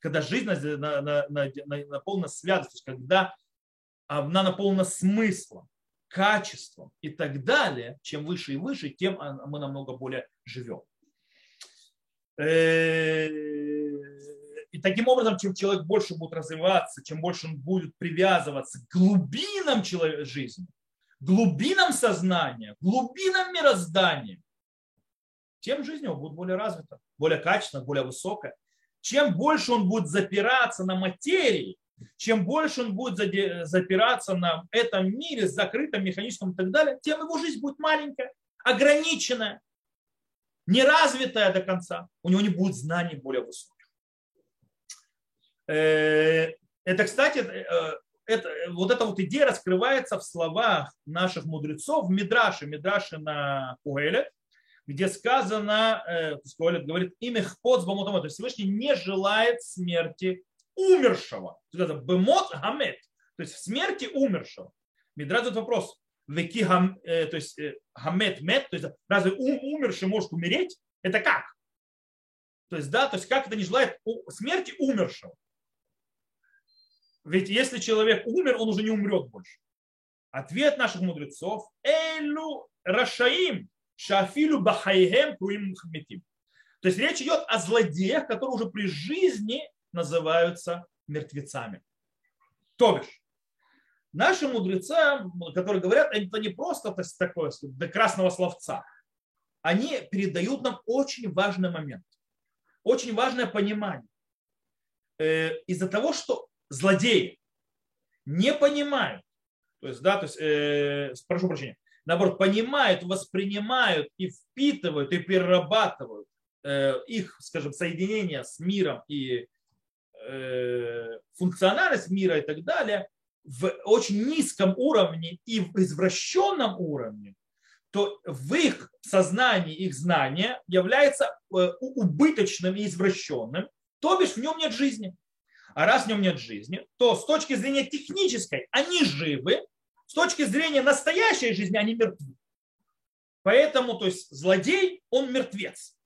когда жизнь наполнена святостью, когда она наполнена смыслом, качеством и так далее, чем выше и выше, тем мы намного более живем. Э, и таким образом, чем человек больше будет развиваться, чем больше он будет привязываться к глубинам жизни, глубинам сознания, глубинам мироздания, тем жизнь его будет более развита, более качественная, более высокая. Чем больше он будет запираться на материи, чем больше он будет запираться на этом мире, закрытом, механическом и так далее, тем его жизнь будет маленькая, ограниченная, неразвитая до конца. У него не будет знаний более высоких. Э, это, кстати, э, это, вот эта вот идея раскрывается в словах наших мудрецов в Мидраше, Мидраше на Куэле, где сказано, э, говорит, имя Хпот то есть Всевышний не желает смерти умершего. Бемот гамет, то есть смерти умершего. Мидраш задает вопрос, веки хам, э, то есть э, гамет мет, то есть разве умерший может умереть? Это как? То есть, да, то есть как это не желает смерти умершего? Ведь если человек умер, он уже не умрет больше. Ответ наших мудрецов – Элю Рашаим, Шафилю Бахайхем Куим Мухаммитим. То есть речь идет о злодеях, которые уже при жизни называются мертвецами. То бишь, наши мудрецы, которые говорят, это не просто такое до красного словца. Они передают нам очень важный момент, очень важное понимание. Э, из-за того, что злодеи не понимают, то есть, да, то есть, э, прошу прощения, наоборот, понимают, воспринимают и впитывают, и перерабатывают э, их, скажем, соединение с миром и э, функциональность мира и так далее в очень низком уровне и в извращенном уровне, то в их сознании, их знание является э, убыточным и извращенным, то бишь в нем нет жизни. А раз в нем нет жизни, то с точки зрения технической они живы, с точки зрения настоящей жизни они мертвы. Поэтому, то есть злодей, он мертвец.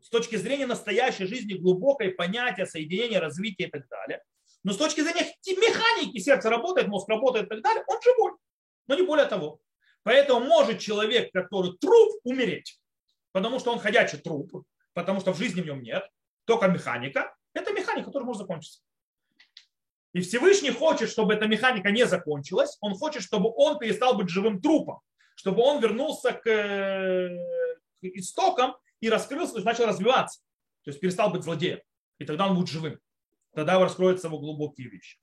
С точки зрения настоящей жизни, глубокое понятие, соединения, развития и так далее. Но с точки зрения механики, сердце работает, мозг работает и так далее, он живой. Но не более того. Поэтому может человек, который труп, умереть. Потому что он ходячий труп, потому что в жизни в нем нет, только механика. Это механика, которая может закончиться. И Всевышний хочет, чтобы эта механика не закончилась. Он хочет, чтобы он перестал быть живым трупом. Чтобы он вернулся к, к истокам и раскрылся, то есть начал развиваться. То есть перестал быть злодеем. И тогда он будет живым. Тогда раскроются его глубокие вещи.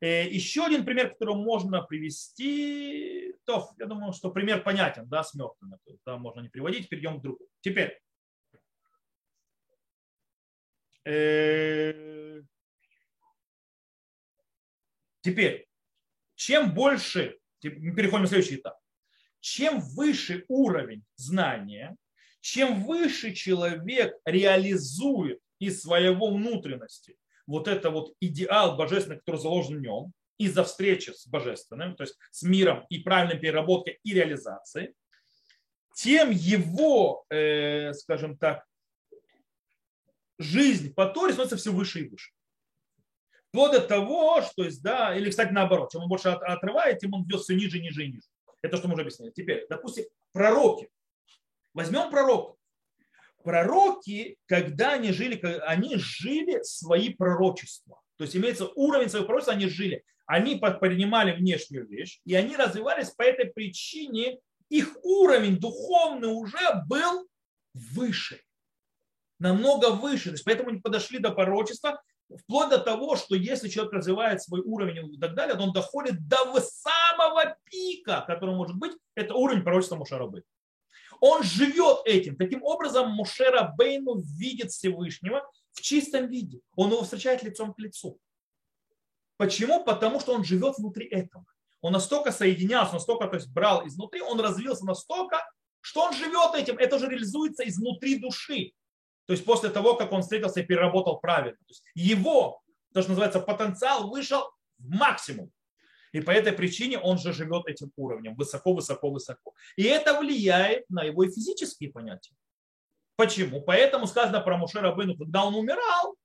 Э, еще один пример, который можно привести, то я думаю, что пример понятен, да, с мертвыми. Да, можно не приводить, перейдем к другому. Теперь, Э, теперь, чем больше, мы переходим на следующий этап, чем выше уровень знания, чем выше человек реализует из своего внутренности вот это вот идеал божественный, который заложен в нем, из-за встречи с божественным, то есть с миром и правильной переработкой и реализацией, тем его, э, скажем так, жизнь по Торе становится все выше и выше. Вплоть до того, что да, или, кстати, наоборот, чем он больше отрывает, тем он идет все ниже, ниже и ниже. Это что мы уже объяснили. Теперь, допустим, пророки. Возьмем пророков. Пророки, когда они жили, они жили свои пророчества. То есть имеется уровень своего пророчества, они жили. Они принимали внешнюю вещь, и они развивались по этой причине. Их уровень духовный уже был выше намного выше. То есть поэтому они подошли до порочества, вплоть до того, что если человек развивает свой уровень и так далее, то он доходит до самого пика, который может быть, это уровень пророчества Мушарабы. Он живет этим. Таким образом, Мушера Бейну видит Всевышнего в чистом виде. Он его встречает лицом к лицу. Почему? Потому что он живет внутри этого. Он настолько соединялся, настолько то есть, брал изнутри, он развился настолько, что он живет этим. Это уже реализуется изнутри души. То есть после того, как он встретился и переработал правильно. То есть его, то, что называется, потенциал вышел в максимум. И по этой причине он же живет этим уровнем, высоко, высоко, высоко. И это влияет на его и физические понятия. Почему? Поэтому сказано про Муше Рабыну, когда он умирал,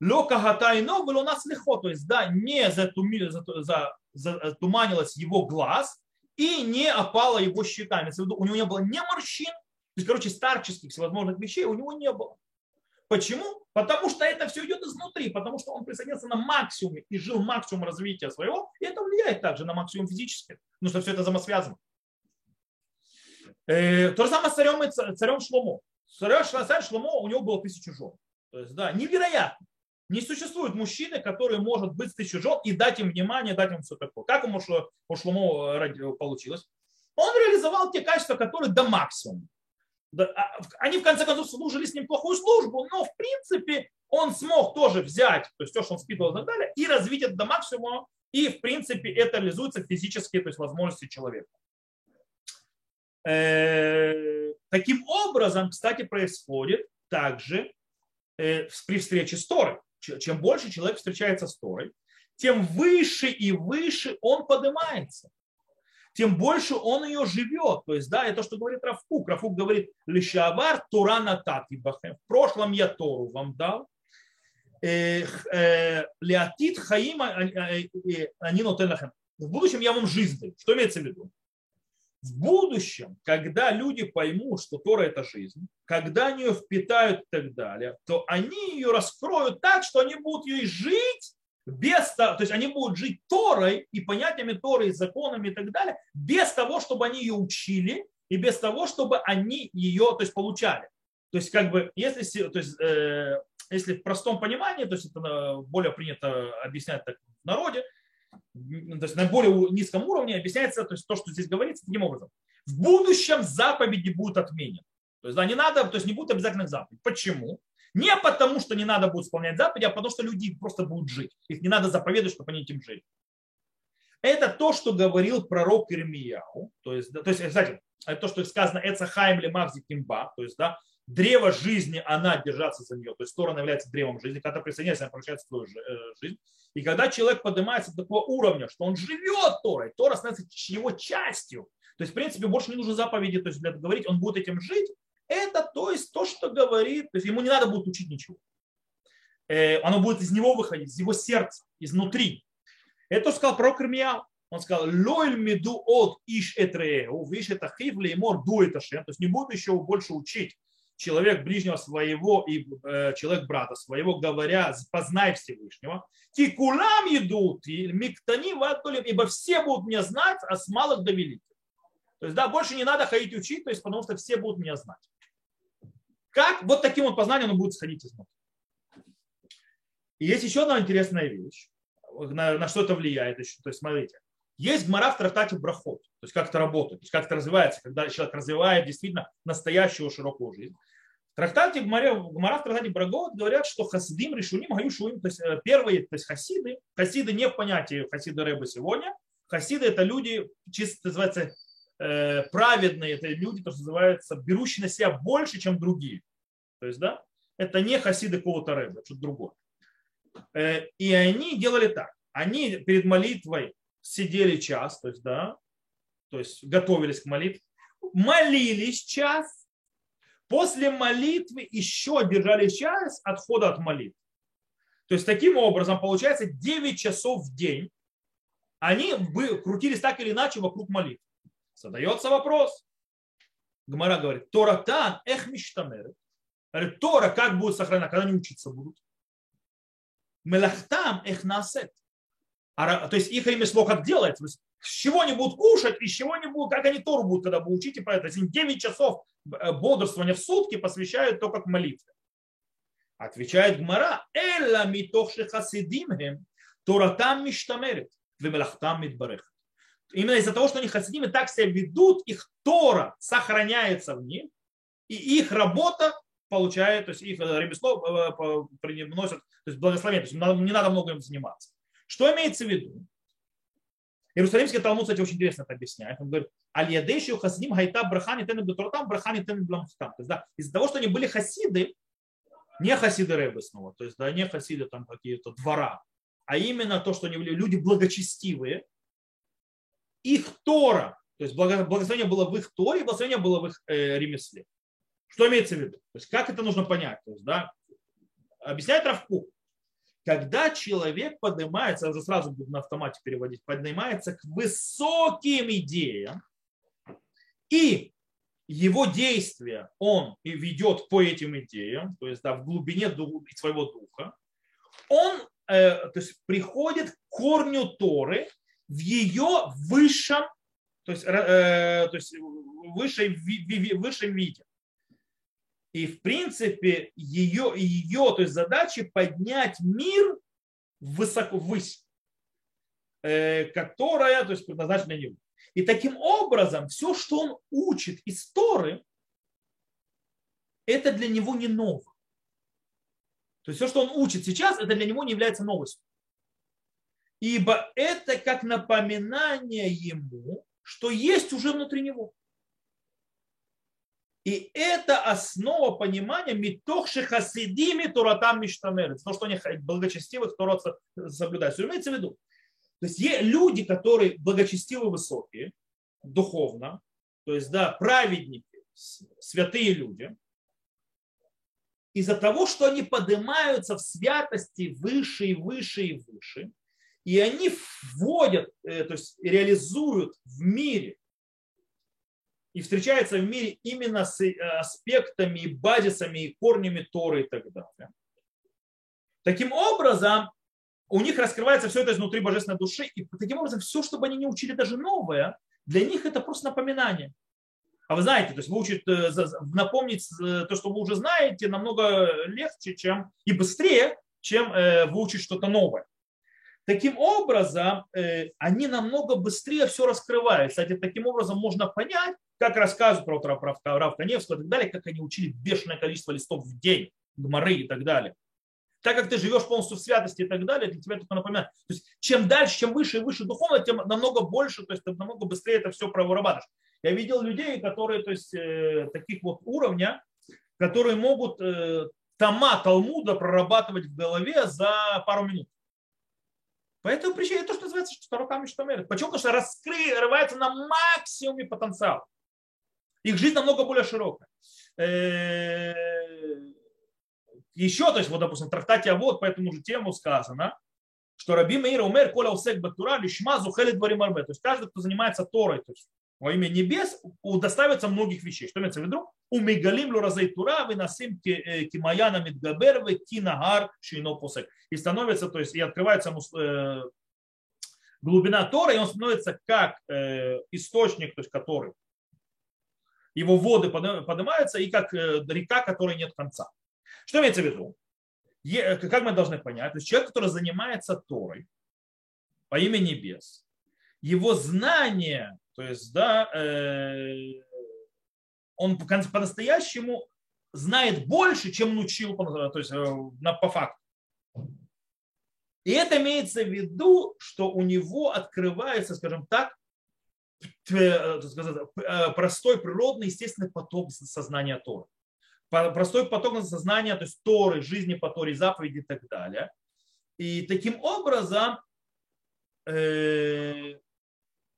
Лока гатайно было у нас легко, то есть да, не затуманилось его глаз и не опала его щеками. У него не было ни морщин, есть, короче, старческих всевозможных вещей у него не было. Почему? Потому что это все идет изнутри, потому что он присоединился на максимуме и жил максимум развития своего, и это влияет также на максимум физически, потому что все это взаимосвязано. Э, то же самое с царем, и царем Шломо. Царь, Шломо, у него было тысяча жен. То есть, да, невероятно. Не существует мужчины, который может быть с тысячу жен и дать им внимание, дать им все такое. Как ему у Шломо э, получилось? Он реализовал те качества, которые до максимума. А, они в конце концов служили с ним плохую службу, но в принципе он смог тоже взять, то есть то, что он впитывал и так далее, и развить это до максимума, и в принципе это реализуется физически, то есть возможности человека. Э, таким образом, кстати, происходит также э, при встрече с Торой. Чем больше человек встречается с Торой, тем выше и выше он поднимается тем больше он ее живет. То есть, да, это то, что говорит Рафук. Рафук говорит, лишавар натати бахем. В прошлом я Тору вам дал. Э, э, Леотит хаим они нотелахем. В будущем я вам жизнь даю. Что имеется в виду? В будущем, когда люди поймут, что Тора – это жизнь, когда они ее впитают и так далее, то они ее раскроют так, что они будут ее жить без то есть они будут жить Торой и понятиями Торы, и законами и так далее, без того, чтобы они ее учили, и без того, чтобы они ее то есть, получали. То есть, как бы, если, то есть, э, если в простом понимании, то есть это более принято объяснять так в народе, то есть на более низком уровне объясняется то, есть, то, что здесь говорится, таким образом. В будущем заповеди будут отменены. То есть, да, не надо, то есть не будет обязательных заповедей. Почему? Не потому, что не надо будет исполнять заповеди, а потому, что люди просто будут жить. Их не надо заповедовать, чтобы они этим жили. Это то, что говорил пророк Ирмияу. То есть, то есть кстати, это то, что сказано Эцахайм Лемахзи Кимба. То есть, да, древо жизни, она держаться за нее. То есть сторона является древом жизни. Когда присоединяется, она превращается в твою э, жизнь. И когда человек поднимается до такого уровня, что он живет Торой, Тора становится его частью. То есть, в принципе, больше не нужно заповеди то есть для говорить, он будет этим жить, это то есть то, что говорит, то есть ему не надо будет учить ничего. Э, оно будет из него выходить, из его сердца, изнутри. Это сказал пророк Ирмияу. Он сказал, лойль меду от иш этреу, виш это хивли и мор ду это шем. То есть не буду еще больше учить человек ближнего своего и э, человек брата своего, говоря, познай Всевышнего. Кикулам идут, миктани ватулим, ибо все будут меня знать, а с малых до великих. То есть, да, больше не надо ходить учить, то есть, потому что все будут меня знать. Как вот таким вот познанием он будет сходить изнутри. И есть еще одна интересная вещь, на, на что это влияет еще. То есть, смотрите, есть гмара в трактате брахот, то есть как это работает, то есть как это развивается, когда человек развивает действительно настоящую широкую жизнь. В трактате гмара, в трактате брахот говорят, что хасидим решуним гаюшуим, то есть э, первые, то есть хасиды, хасиды не в понятии хасиды рыбы сегодня, хасиды это люди, чисто называется праведные, это люди, то, что называется, берущие на себя больше, чем другие. То есть, да, это не хасиды какого-то рэба, что-то другое. Э, и они делали так. Они перед молитвой сидели час, то есть, да, то есть готовились к молитве, молились час, после молитвы еще держали час отхода от молитвы. То есть таким образом получается 9 часов в день они крутились так или иначе вокруг молитвы. Задается вопрос. Гмара говорит, Тора тан, эх миштамерет. Говорит, Тора как будет сохранена, когда они учиться будут? Мелахтам эх насет. То есть их ремесло как делается? С чего они будут кушать и с чего они будут, как они Тору будут, когда будут учить и про это. Если 9 часов э, бодрствования в сутки посвящают только к молитве. Отвечает Гмара, элла митох шехасидим Торатам миштамерет, вемелахтам мидбарех именно из-за того, что они хасидимы так себя ведут, их Тора сохраняется в них, и их работа получает, то есть их ремесло э, приносят, то есть благословение, то есть не надо много им заниматься. Что имеется в виду? Иерусалимский Талмуд, кстати, очень интересно это объясняет. Он говорит, аль-ядейши хасидим хайта брахани тен бетуратам, брахани тен бламхтам. То есть, да, из-за того, что они были хасиды, не хасиды Рэбы снова, то есть, да, не хасиды там какие-то двора, а именно то, что они были люди благочестивые, их Тора, то есть благословение было в их Торе, благословение было в их э, ремесле. Что имеется в виду? То есть как это нужно понять? То есть, да, объясняет Равку. Когда человек поднимается, я уже сразу буду на автомате переводить, поднимается к высоким идеям и его действия он и ведет по этим идеям, то есть да, в глубине своего духа, он э, то есть, приходит к корню Торы в ее высшем, то есть, э, то есть высшей, высшем виде. И в принципе ее, ее то есть задача поднять мир высоко ввысь, э, которая то есть, предназначена для него. И таким образом все, что он учит из Торы, это для него не ново. То есть все, что он учит сейчас, это для него не является новостью. Ибо это как напоминание ему, что есть уже внутри него. И это основа понимания митохши хасидими туратам миштамерец. То, что они благочестивых турат соблюдают. Все имеется в виду. То есть люди, которые благочестивы высокие, духовно, то есть, да, праведники, святые люди, из-за того, что они поднимаются в святости выше и выше и выше, и они вводят, э, то есть реализуют в мире и встречается в мире именно с э, аспектами, базисами и корнями Торы и так далее. Таким образом, у них раскрывается все это изнутри божественной души, и таким образом все, что бы они не учили даже новое, для них это просто напоминание. А вы знаете, то есть выучить, э, напомнить то, что вы уже знаете, намного легче чем, и быстрее, чем выучить что-то новое. Таким образом, они намного быстрее все раскрывают. Кстати, таким образом можно понять, как рассказывают про, про Рав Каневского и так далее, как они учили бешеное количество листов в день, гморы и так далее. Так как ты живешь полностью в святости и так далее, для тебя только напоминает. То есть чем дальше, чем выше и выше духовно, тем намного больше, то есть ты намного быстрее это все прорабатываешь. Я видел людей, которые, то есть э, таких вот уровня, которые могут э, тома Талмуда прорабатывать в голове за пару минут. Поэтому причина это то, что называется что руками что мерит. Почему? Потому что раскрывается на максимуме потенциал. Их жизнь намного более широкая. Еще, то есть, вот, допустим, в трактате Авод по этому же тему сказано, что Раби Мейр умер, коля усек батура, лишма зухелит баримарбе. То есть каждый, кто занимается Торой, то есть во имя небес, удостаивается многих вещей. Что имеется в виду? У Мегалим луразей тура, выносим э, кимаяна мидгабер, кинагар шино посек. И становится, то есть, и открывается э, глубина Тора, и он становится как источник, то есть, который его воды поднимаются, и как э, река, которой нет конца. Что имеется в виду? Как мы должны понять? То есть человек, который занимается Торой по имени небес, его знание, то есть, да, э, он по-настоящему знает больше, чем научил, то есть, э, по факту. И это имеется в виду, что у него открывается, скажем так, Э, простой природный естественный поток сознания Торы. Простой поток сознания, то есть Торы, жизни по Торе, заповеди и так далее. И таким образом,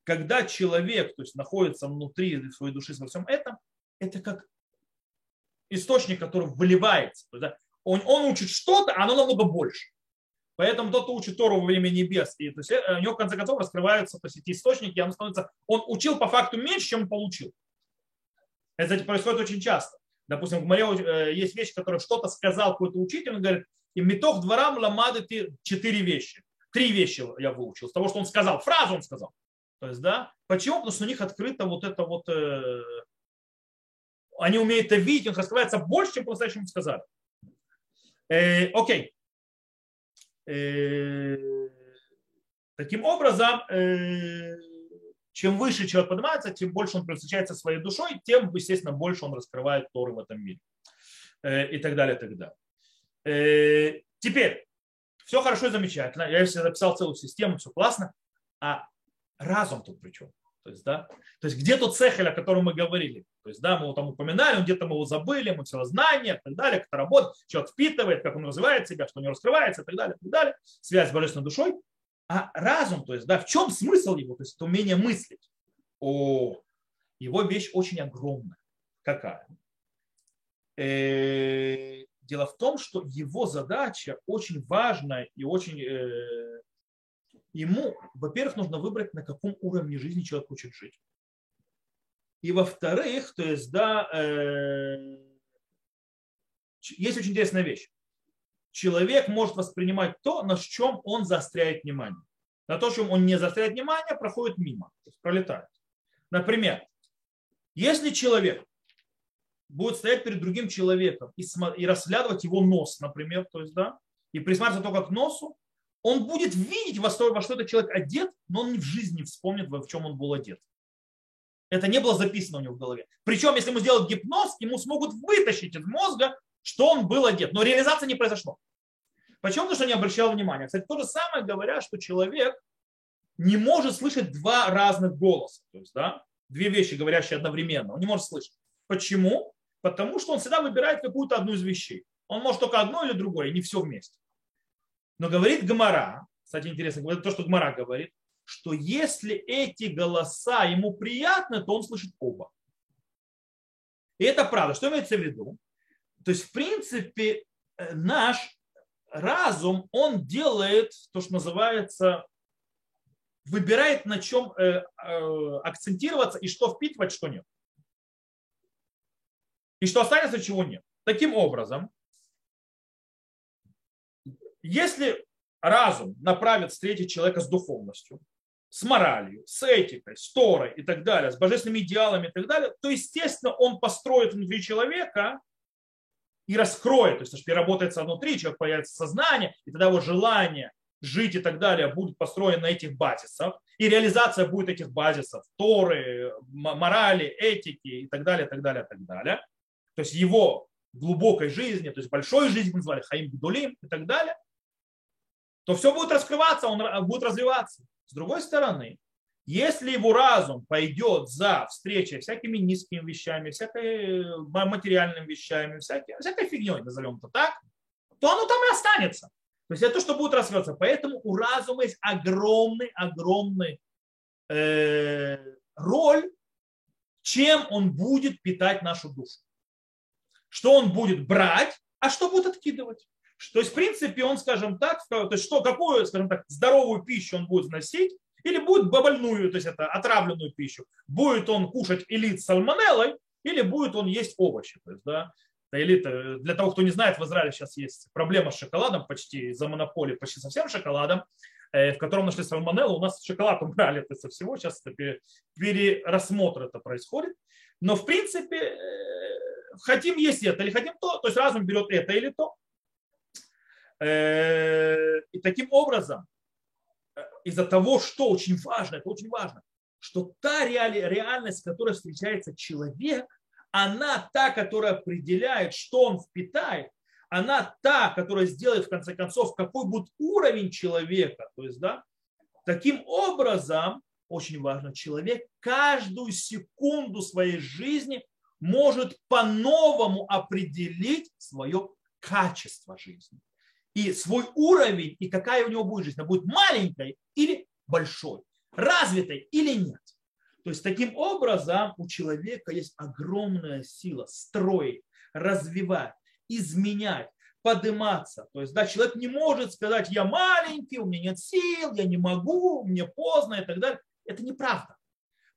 когда человек то есть, находится внутри своей души во всем этом, это как источник, который выливается. Он, он учит что-то, а оно намного больше. Поэтому тот, кто учит Тору во время небес, и, то есть, э, у него в конце концов раскрываются то есть, эти источники, он, становится, он учил по факту меньше, чем получил. Это кстати, происходит очень часто. Допустим, в море э, есть вещи, которые что-то сказал какой-то учитель, он говорит, и метох дворам ламадыти четыре вещи. Три вещи я выучил. С того, что он сказал. Фразу он сказал. То есть, да. Почему? Потому что у них открыто вот это вот... Э, они умеют это видеть, он раскрывается больше, чем по-настоящему сказали. Э, окей. Э, таким образом, э, чем выше человек поднимается, тем больше он встречается своей душой, тем, естественно, больше он раскрывает Торы в этом мире. Э, и так далее, и так далее. Теперь, все хорошо и замечательно. Я себе записал целую систему, все классно. А разум тут при чем? То есть, да, то есть где тот цехель, о котором мы говорили? То есть, да, мы его там упоминали, где-то мы его забыли, мы все знания и так далее, как это работает, человек впитывает, как он развивает себя, что него раскрывается и так далее, и так далее. Связь с божественной душой. А разум, то есть, да, в чем смысл его? То есть, это умение мыслить. О, его вещь очень огромная. Какая? Э, дело в том, что его задача очень важная и очень э, ему, во-первых, нужно выбрать, на каком уровне жизни человек хочет жить. И во-вторых, то есть, да, э, есть очень интересная вещь. Человек может воспринимать то, на чем он заостряет внимание. На то, чем он не заостряет внимание, проходит мимо, то есть пролетает. Например, если человек будет стоять перед другим человеком и, и разглядывать его нос, например, то есть, да, и присматриваться только к носу, он будет видеть, во что, во что этот человек одет, но он в жизни не вспомнит, в чем он был одет. Это не было записано у него в голове. Причем, если ему сделать гипноз, ему смогут вытащить из мозга, что он был одет. Но реализация не произошло. Почему? Потому что не обращал внимания. Кстати, то же самое говорят, что человек не может слышать два разных голоса. То есть, да, две вещи, говорящие одновременно. Он не может слышать. Почему? Потому что он всегда выбирает какую-то одну из вещей. Он может только одно или другое, не все вместе. Но говорит Гмара, кстати, интересно, говорит то, что Гмара говорит, что если эти голоса ему приятны, то он слышит оба. И это правда. Что имеется в виду? То есть, в принципе, э, наш разум, он делает то, что называется, выбирает на чем э, э, акцентироваться и что впитывать, что нет. И что останется, чего нет. Таким образом, если разум направит встретить человека с духовностью, с моралью, с этикой, с Торой и так далее, с божественными идеалами и так далее, то, естественно, он построит внутри человека и раскроет, то есть переработается внутри, человек появится сознание, и тогда его желание жить и так далее будет построено на этих базисах, и реализация будет этих базисов, Торы, морали, этики и так далее, так далее, так далее. То есть его глубокой жизни, то есть большой жизни, мы называли Хаим Гдулим и так далее, то все будет раскрываться, он будет развиваться. С другой стороны, если его разум пойдет за встречей всякими низкими вещами, всякой э, материальными вещами, всякой, всякой фигней, назовем это так, то оно там и останется. То есть это то, что будет развиваться. Поэтому у разума есть огромный, огромный э, роль, чем он будет питать нашу душу. Что он будет брать, а что будет откидывать. То есть, в принципе, он, скажем так, то есть, что, какую, скажем так, здоровую пищу он будет носить, или будет больную, то есть это отравленную пищу. Будет он кушать элит с сальмонеллой, или будет он есть овощи. То есть, да, элита, для того, кто не знает, в Израиле сейчас есть проблема с шоколадом почти, за монополией почти совсем шоколадом, э, в котором нашли сальмонеллу. У нас шоколад убрали это со всего, сейчас это перерасмотр это происходит. Но в принципе, э, хотим есть это или хотим то, то есть разум берет это или то. Э, и таким образом, э, из-за того, что очень важно, это очень важно, что та реальность, в которой встречается человек, она та, которая определяет, что он впитает, она та, которая сделает, в конце концов, какой будет уровень человека. То есть, да, таким образом, очень важно, человек каждую секунду своей жизни может по-новому определить свое качество жизни и свой уровень, и какая у него будет жизнь. Она будет маленькой или большой, развитой или нет. То есть таким образом у человека есть огромная сила строить, развивать, изменять, подниматься. То есть да, человек не может сказать, я маленький, у меня нет сил, я не могу, мне поздно и так далее. Это неправда.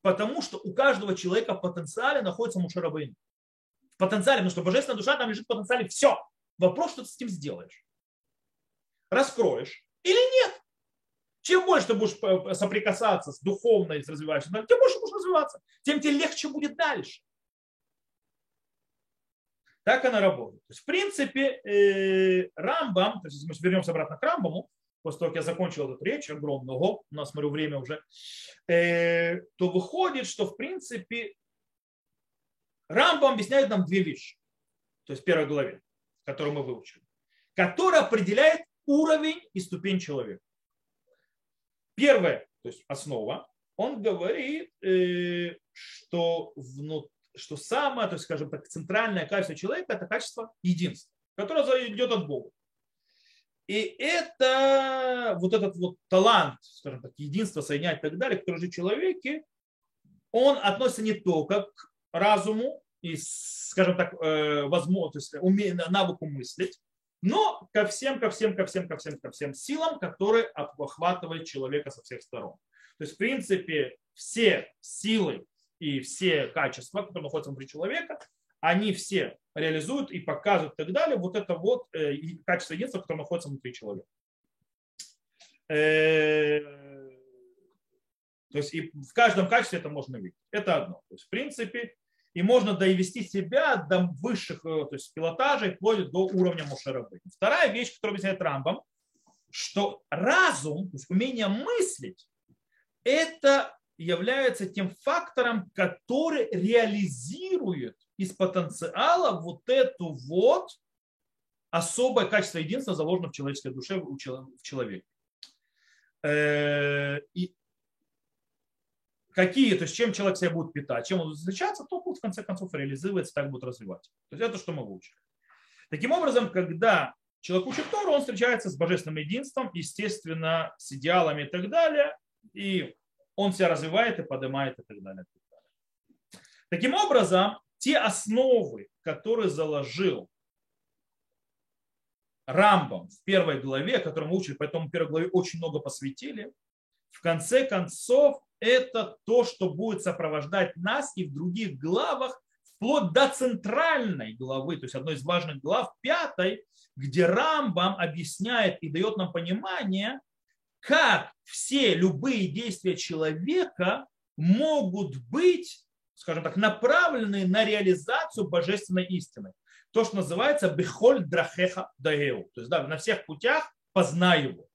Потому что у каждого человека в потенциале находится мушарабейн. В потенциале, потому что божественная душа там лежит в потенциале все. Вопрос, что ты с этим сделаешь раскроешь или нет. Чем больше ты будешь э, соприкасаться с духовной, с развивающейся, тем больше будешь развиваться, тем тебе легче будет дальше. Так она работает. То есть, в принципе, э, Рамбам, то есть, мы вернемся обратно к Рамбаму, после того, как я закончил эту речь огромного, у нас, смотрю, время уже, э, то выходит, что, в принципе, Рамбам объясняет нам две вещи. То есть в первой главе, которую мы выучили, которая определяет уровень и ступень человека. Первое, то есть основа, он говорит, э, что, внут, что самое, то есть, скажем так, центральное качество человека – это качество единства, которое идет от Бога. И это вот этот вот талант, скажем так, единство, соединять и так далее, который же в человеке, он относится не только к разуму и, скажем так, э, возможно, то есть навыку мыслить, но ко всем, ко всем, ко всем, ко всем, ко всем силам, которые охватывают человека со всех сторон. То есть, в принципе, все силы и все качества, которые находятся внутри человека, они все реализуют и показывают и так далее. Вот это вот э, качество единства, которое находится внутри человека. Э, то есть и в каждом качестве это можно видеть. Это одно. То есть в принципе и можно довести себя до высших э, то есть пилотажей, вплоть до уровня Мушарабы. Вторая вещь, которую объясняет Рамбам, что разум, то есть умение мыслить, это является тем фактором, который реализирует из потенциала вот эту вот особое качество единства, заложено в человеческой душе, в человеке. Э, и какие, то есть чем человек себя будет питать, чем он будет встречаться, то будет в конце концов реализовываться, так будет развивать. То есть это что мы учим. Таким образом, когда человек учит Тору, он встречается с божественным единством, естественно, с идеалами и так далее, и он себя развивает и поднимает и так далее. Таким образом, те основы, которые заложил Рамбам в первой главе, которую мы учили, поэтому в первой главе очень много посвятили, в конце концов это то, что будет сопровождать нас и в других главах, вплоть до центральной главы, то есть одной из важных глав, пятой, где Рамбам объясняет и дает нам понимание, как все любые действия человека могут быть, скажем так, направлены на реализацию божественной истины. То, что называется бехоль драхеха даеу. То есть да, на всех путях познай его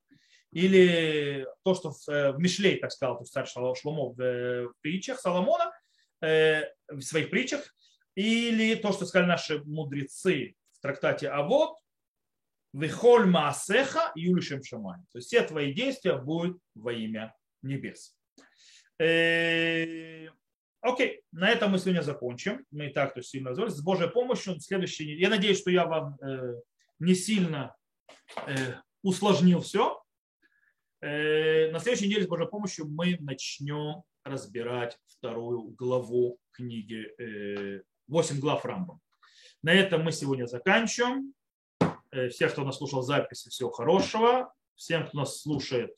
или то, что в, э, в Мишлей, так сказал, то есть царь Шломо в, э, в притчах Соломона, э, в своих притчах, или то, что сказали наши мудрецы в трактате Авод, Вихоль Маасеха Юлишем Шамай. То есть все твои действия будут во имя небес. Окей, на этом мы сегодня закончим. Мы и так то есть, сильно разобрались. С Божьей помощью следующий... Я надеюсь, что я вам не сильно усложнил все. Э, на следующей неделе с Божьей помощью мы начнем разбирать вторую главу книги э, «Восемь глав Рамбам». На этом мы сегодня заканчиваем. Э, всех, кто нас слушал записи, всего хорошего. Всем, кто нас слушает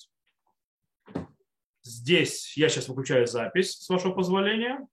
здесь, я сейчас выключаю запись, с вашего позволения.